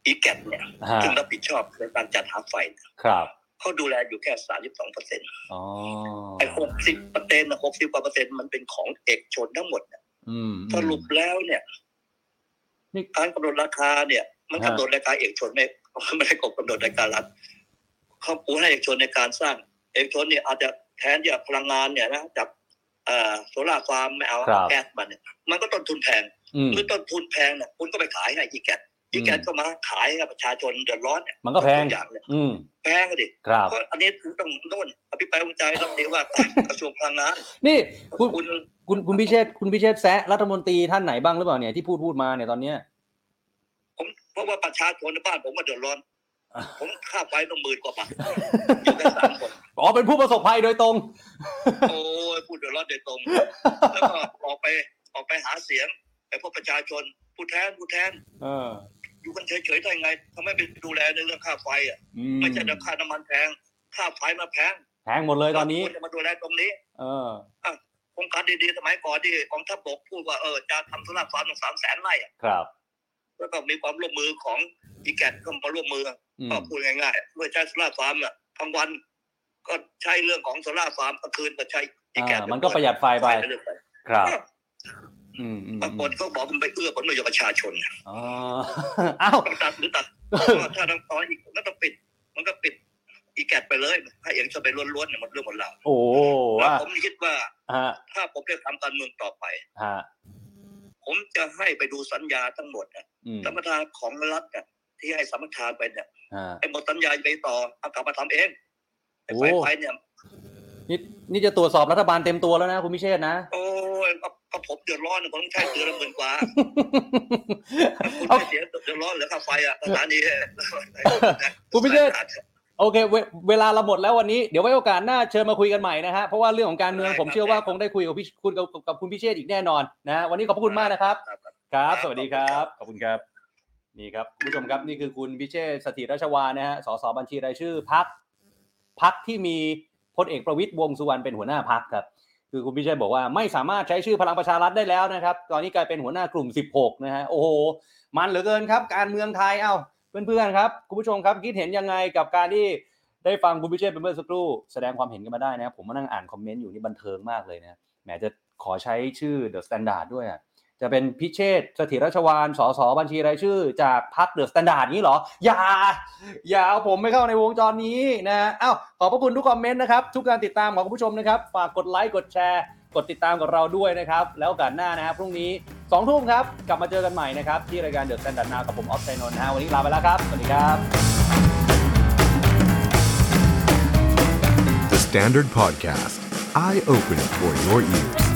อีแกเนี่ยฮะซึ่งรับผิดชอบในการจัดหาไฟเนี่ยครับเขาดูแลอยู่แค่สามสิบสองเปอร์เซ็นต์อ๋อไอ้หกสิบเปอร์เซ็นต์หกสิบกว่าเปอร์เซ็นต์มันเป็นของเอกชนทั้งหมดเนี่ยอืมสรุปแล้วเนี่ยนี่การกำหนดราคาเนี่ย มันฮะกำหนดราคาเอกชนไม่ไม่ได้กำหนดราคารัฐเขาปูให้เอกชนในการสร้าง เอกชนเนี่ยอาจจะแทนที่จะพลังงานเนี่ยนะจากเอ่อโซลาร์ฟาร์มไม่เอาครับแก๊สมันเนี่ยมันก็ต้นทุนแพงอืมเมื่อต้นทุนแพงเนี่ยคุณก็ไปขายให้อีแก๊ส อีแก๊สก็มาขายให้กับประชาชนเดือดร้อนเนี่ยมันก็แพงทุอย่างเนี่ยอืมแพงอะดิครับเพราะอันนี้ถึงต้องโน่นอภิปรายวิจัยต้องเรียกว่าการกระทรวงพลังงานนี่คุณคุณคุณคุณพิเชษคุณพิเชษแซะรัฐมนตรีท่านไหนบ้างหรือเปล่าเนี่ยที่พูดพูดมาเนี่ยตอนเนี้ยผมเพราะว่าประชาชนในบ้านผมมาเดือดร้อน ผมค่าไฟต้องหมื่นกว่าบาทอยู่กันสามคนอ๋อเป็นผู้ประสบภัยโดยตรง โอ้ยพูดเดือดร้อนโดยตรง แล้วก็ออกไปออกไปหาเสียงไปพบประชาชนผู้แทนผู้แทนเอออยู่กันเฉยๆได้ไงทำไมไปดูแลในเรื่องค่าไฟอะอืไม่ใช่แต่ค่าน้ำมันแพงค่าไฟมาแพงแพงหมดเลยตอนนี้ ควรจะมาดูแลตรงนี้เออ โครงการดีๆสมัยก่อนที่กองทัพบกพูดว่าเออจะทำโซลาร์ฟาร์มถึงสามแสนไร่อะครับแล้วก็มีความร่วมมือของอีแกนก็มาร่วมมือ อืมก็พูดง่ายๆด้วยใช้โซลาร์ฟาร์มน่ะกลางวัน ก็ใช้เรื่องของโซลาร์ฟาร์มกลางคืนก็ใช้อีแกนอ่ามันก็ประหยัดไฟไป เรื่อยไปครับอืมอืม บางคนก็บอกมันไปเอื้อผลประโยชน์ประชาชนอ๋ออ้าวต้องตัดหรือตัดถ้าต้องตอนอีกมันก็ปิด มันก็ปิดอีแกนไปเลยให้เองจะไปล้วนๆเนี่ยหมันเรื่องหมดแล้วโอ้แล้วว่าผมคิดว่าฮะถ้าผมได้ทำการเมืองต่อไปฮะผมจะให้ไปดูสัญญาทั้งหมดนะอืมสัมปทานของรัฐเนี่ยที่ให้สัมปทานไปเนี่ยฮะไอ้หมดสัญญาไปต่อเอากลับมาทำเองไอ้ไฟโอ้ไฟเนี่ยนี่นี่จะตรวจสอบรัฐบาลเต็มตัวแล้วนะคุณพิเชษนะ โอ้ย ก็ก็ผมเดือดร้อนผมต้องใช้เดือนละหมื่นกว่าคุณเอาไม่เสียเดือดร้อนเหลือค่าไฟอะสถานีคุณพิเชษโอเคเวเวลาเราหมดแล้ววันนี้เดี๋ยวไว้โอกาสหน้าเชิญมาคุยกันใหม่นะฮะเพราะว่าเรื่องของการเมืองผมเชื่อว่าคงได้คุยกับพี่คุณกับกับคุณพิเชษอีกแน่นอนนะฮะวันนี้ขอบพระคุณมากนะครับ ครับ สวัสดีครับขอบคุณครับนี่ครับคุณผู้ชมครับนี่คือคุณพิเชษฐ์สถิรราชวานนะฮะสสบัญชีรายชื่อพักพักที่มีพลเอกประวิตยวงษ์สุวรรณเป็นหัวหน้าพักครับ คือคุณพิเชษฐ์บอกว่าไม่สามารถใช้ชื่อพลังประชารัฐได้แล้วนะครับ ตอนนี้กลายเป็นหัวหน้ากลุ่ม 16 นะฮะโอ้โห มันเหลือเกินครับ การเมืองไทยเอ้าเพื่อนๆครับคุณผู้ชมครับคิดเห็นยังไงกับการที่ได้ฟังคุณพิเชษเป็นเมื่อสักครู่แสดงความเห็นกันมาได้นะครับผมมานั่งอ่านคอมเมนต์อยู่นี่บันเทิงมากเลยนะแหมจะขอใช้ชื่อ THE STANDARD ด้วยอะ จะเป็นพิเชษฐ สถิรชวาล สส.บัญชีรายชื่อ จากพรรค THE STANDARD นี้เหรอ อย่า อย่าเอาผมไม่เข้าในวงจรนี้นะอ้าวขอบพระคุณทุกคอมเมนต์นะครับ ทุกการติดตามของคุณผู้ชมนะครับ ฝากกดไลค์กดแชร์ กดติดตามกับเราด้วยนะครับ แล้วโอกาสหน้านะครับพรุ่งนี้2ทุ่มครับ กลับมาเจอกันใหม่นะครับ ที่รายการ THE STANDARD NOW กับผมอ๊อฟ ชัยนนท์นะฮะวันนี้ลาไปแล้วครับสวัสดีครับ The Standard Podcast, eye Open for your ears.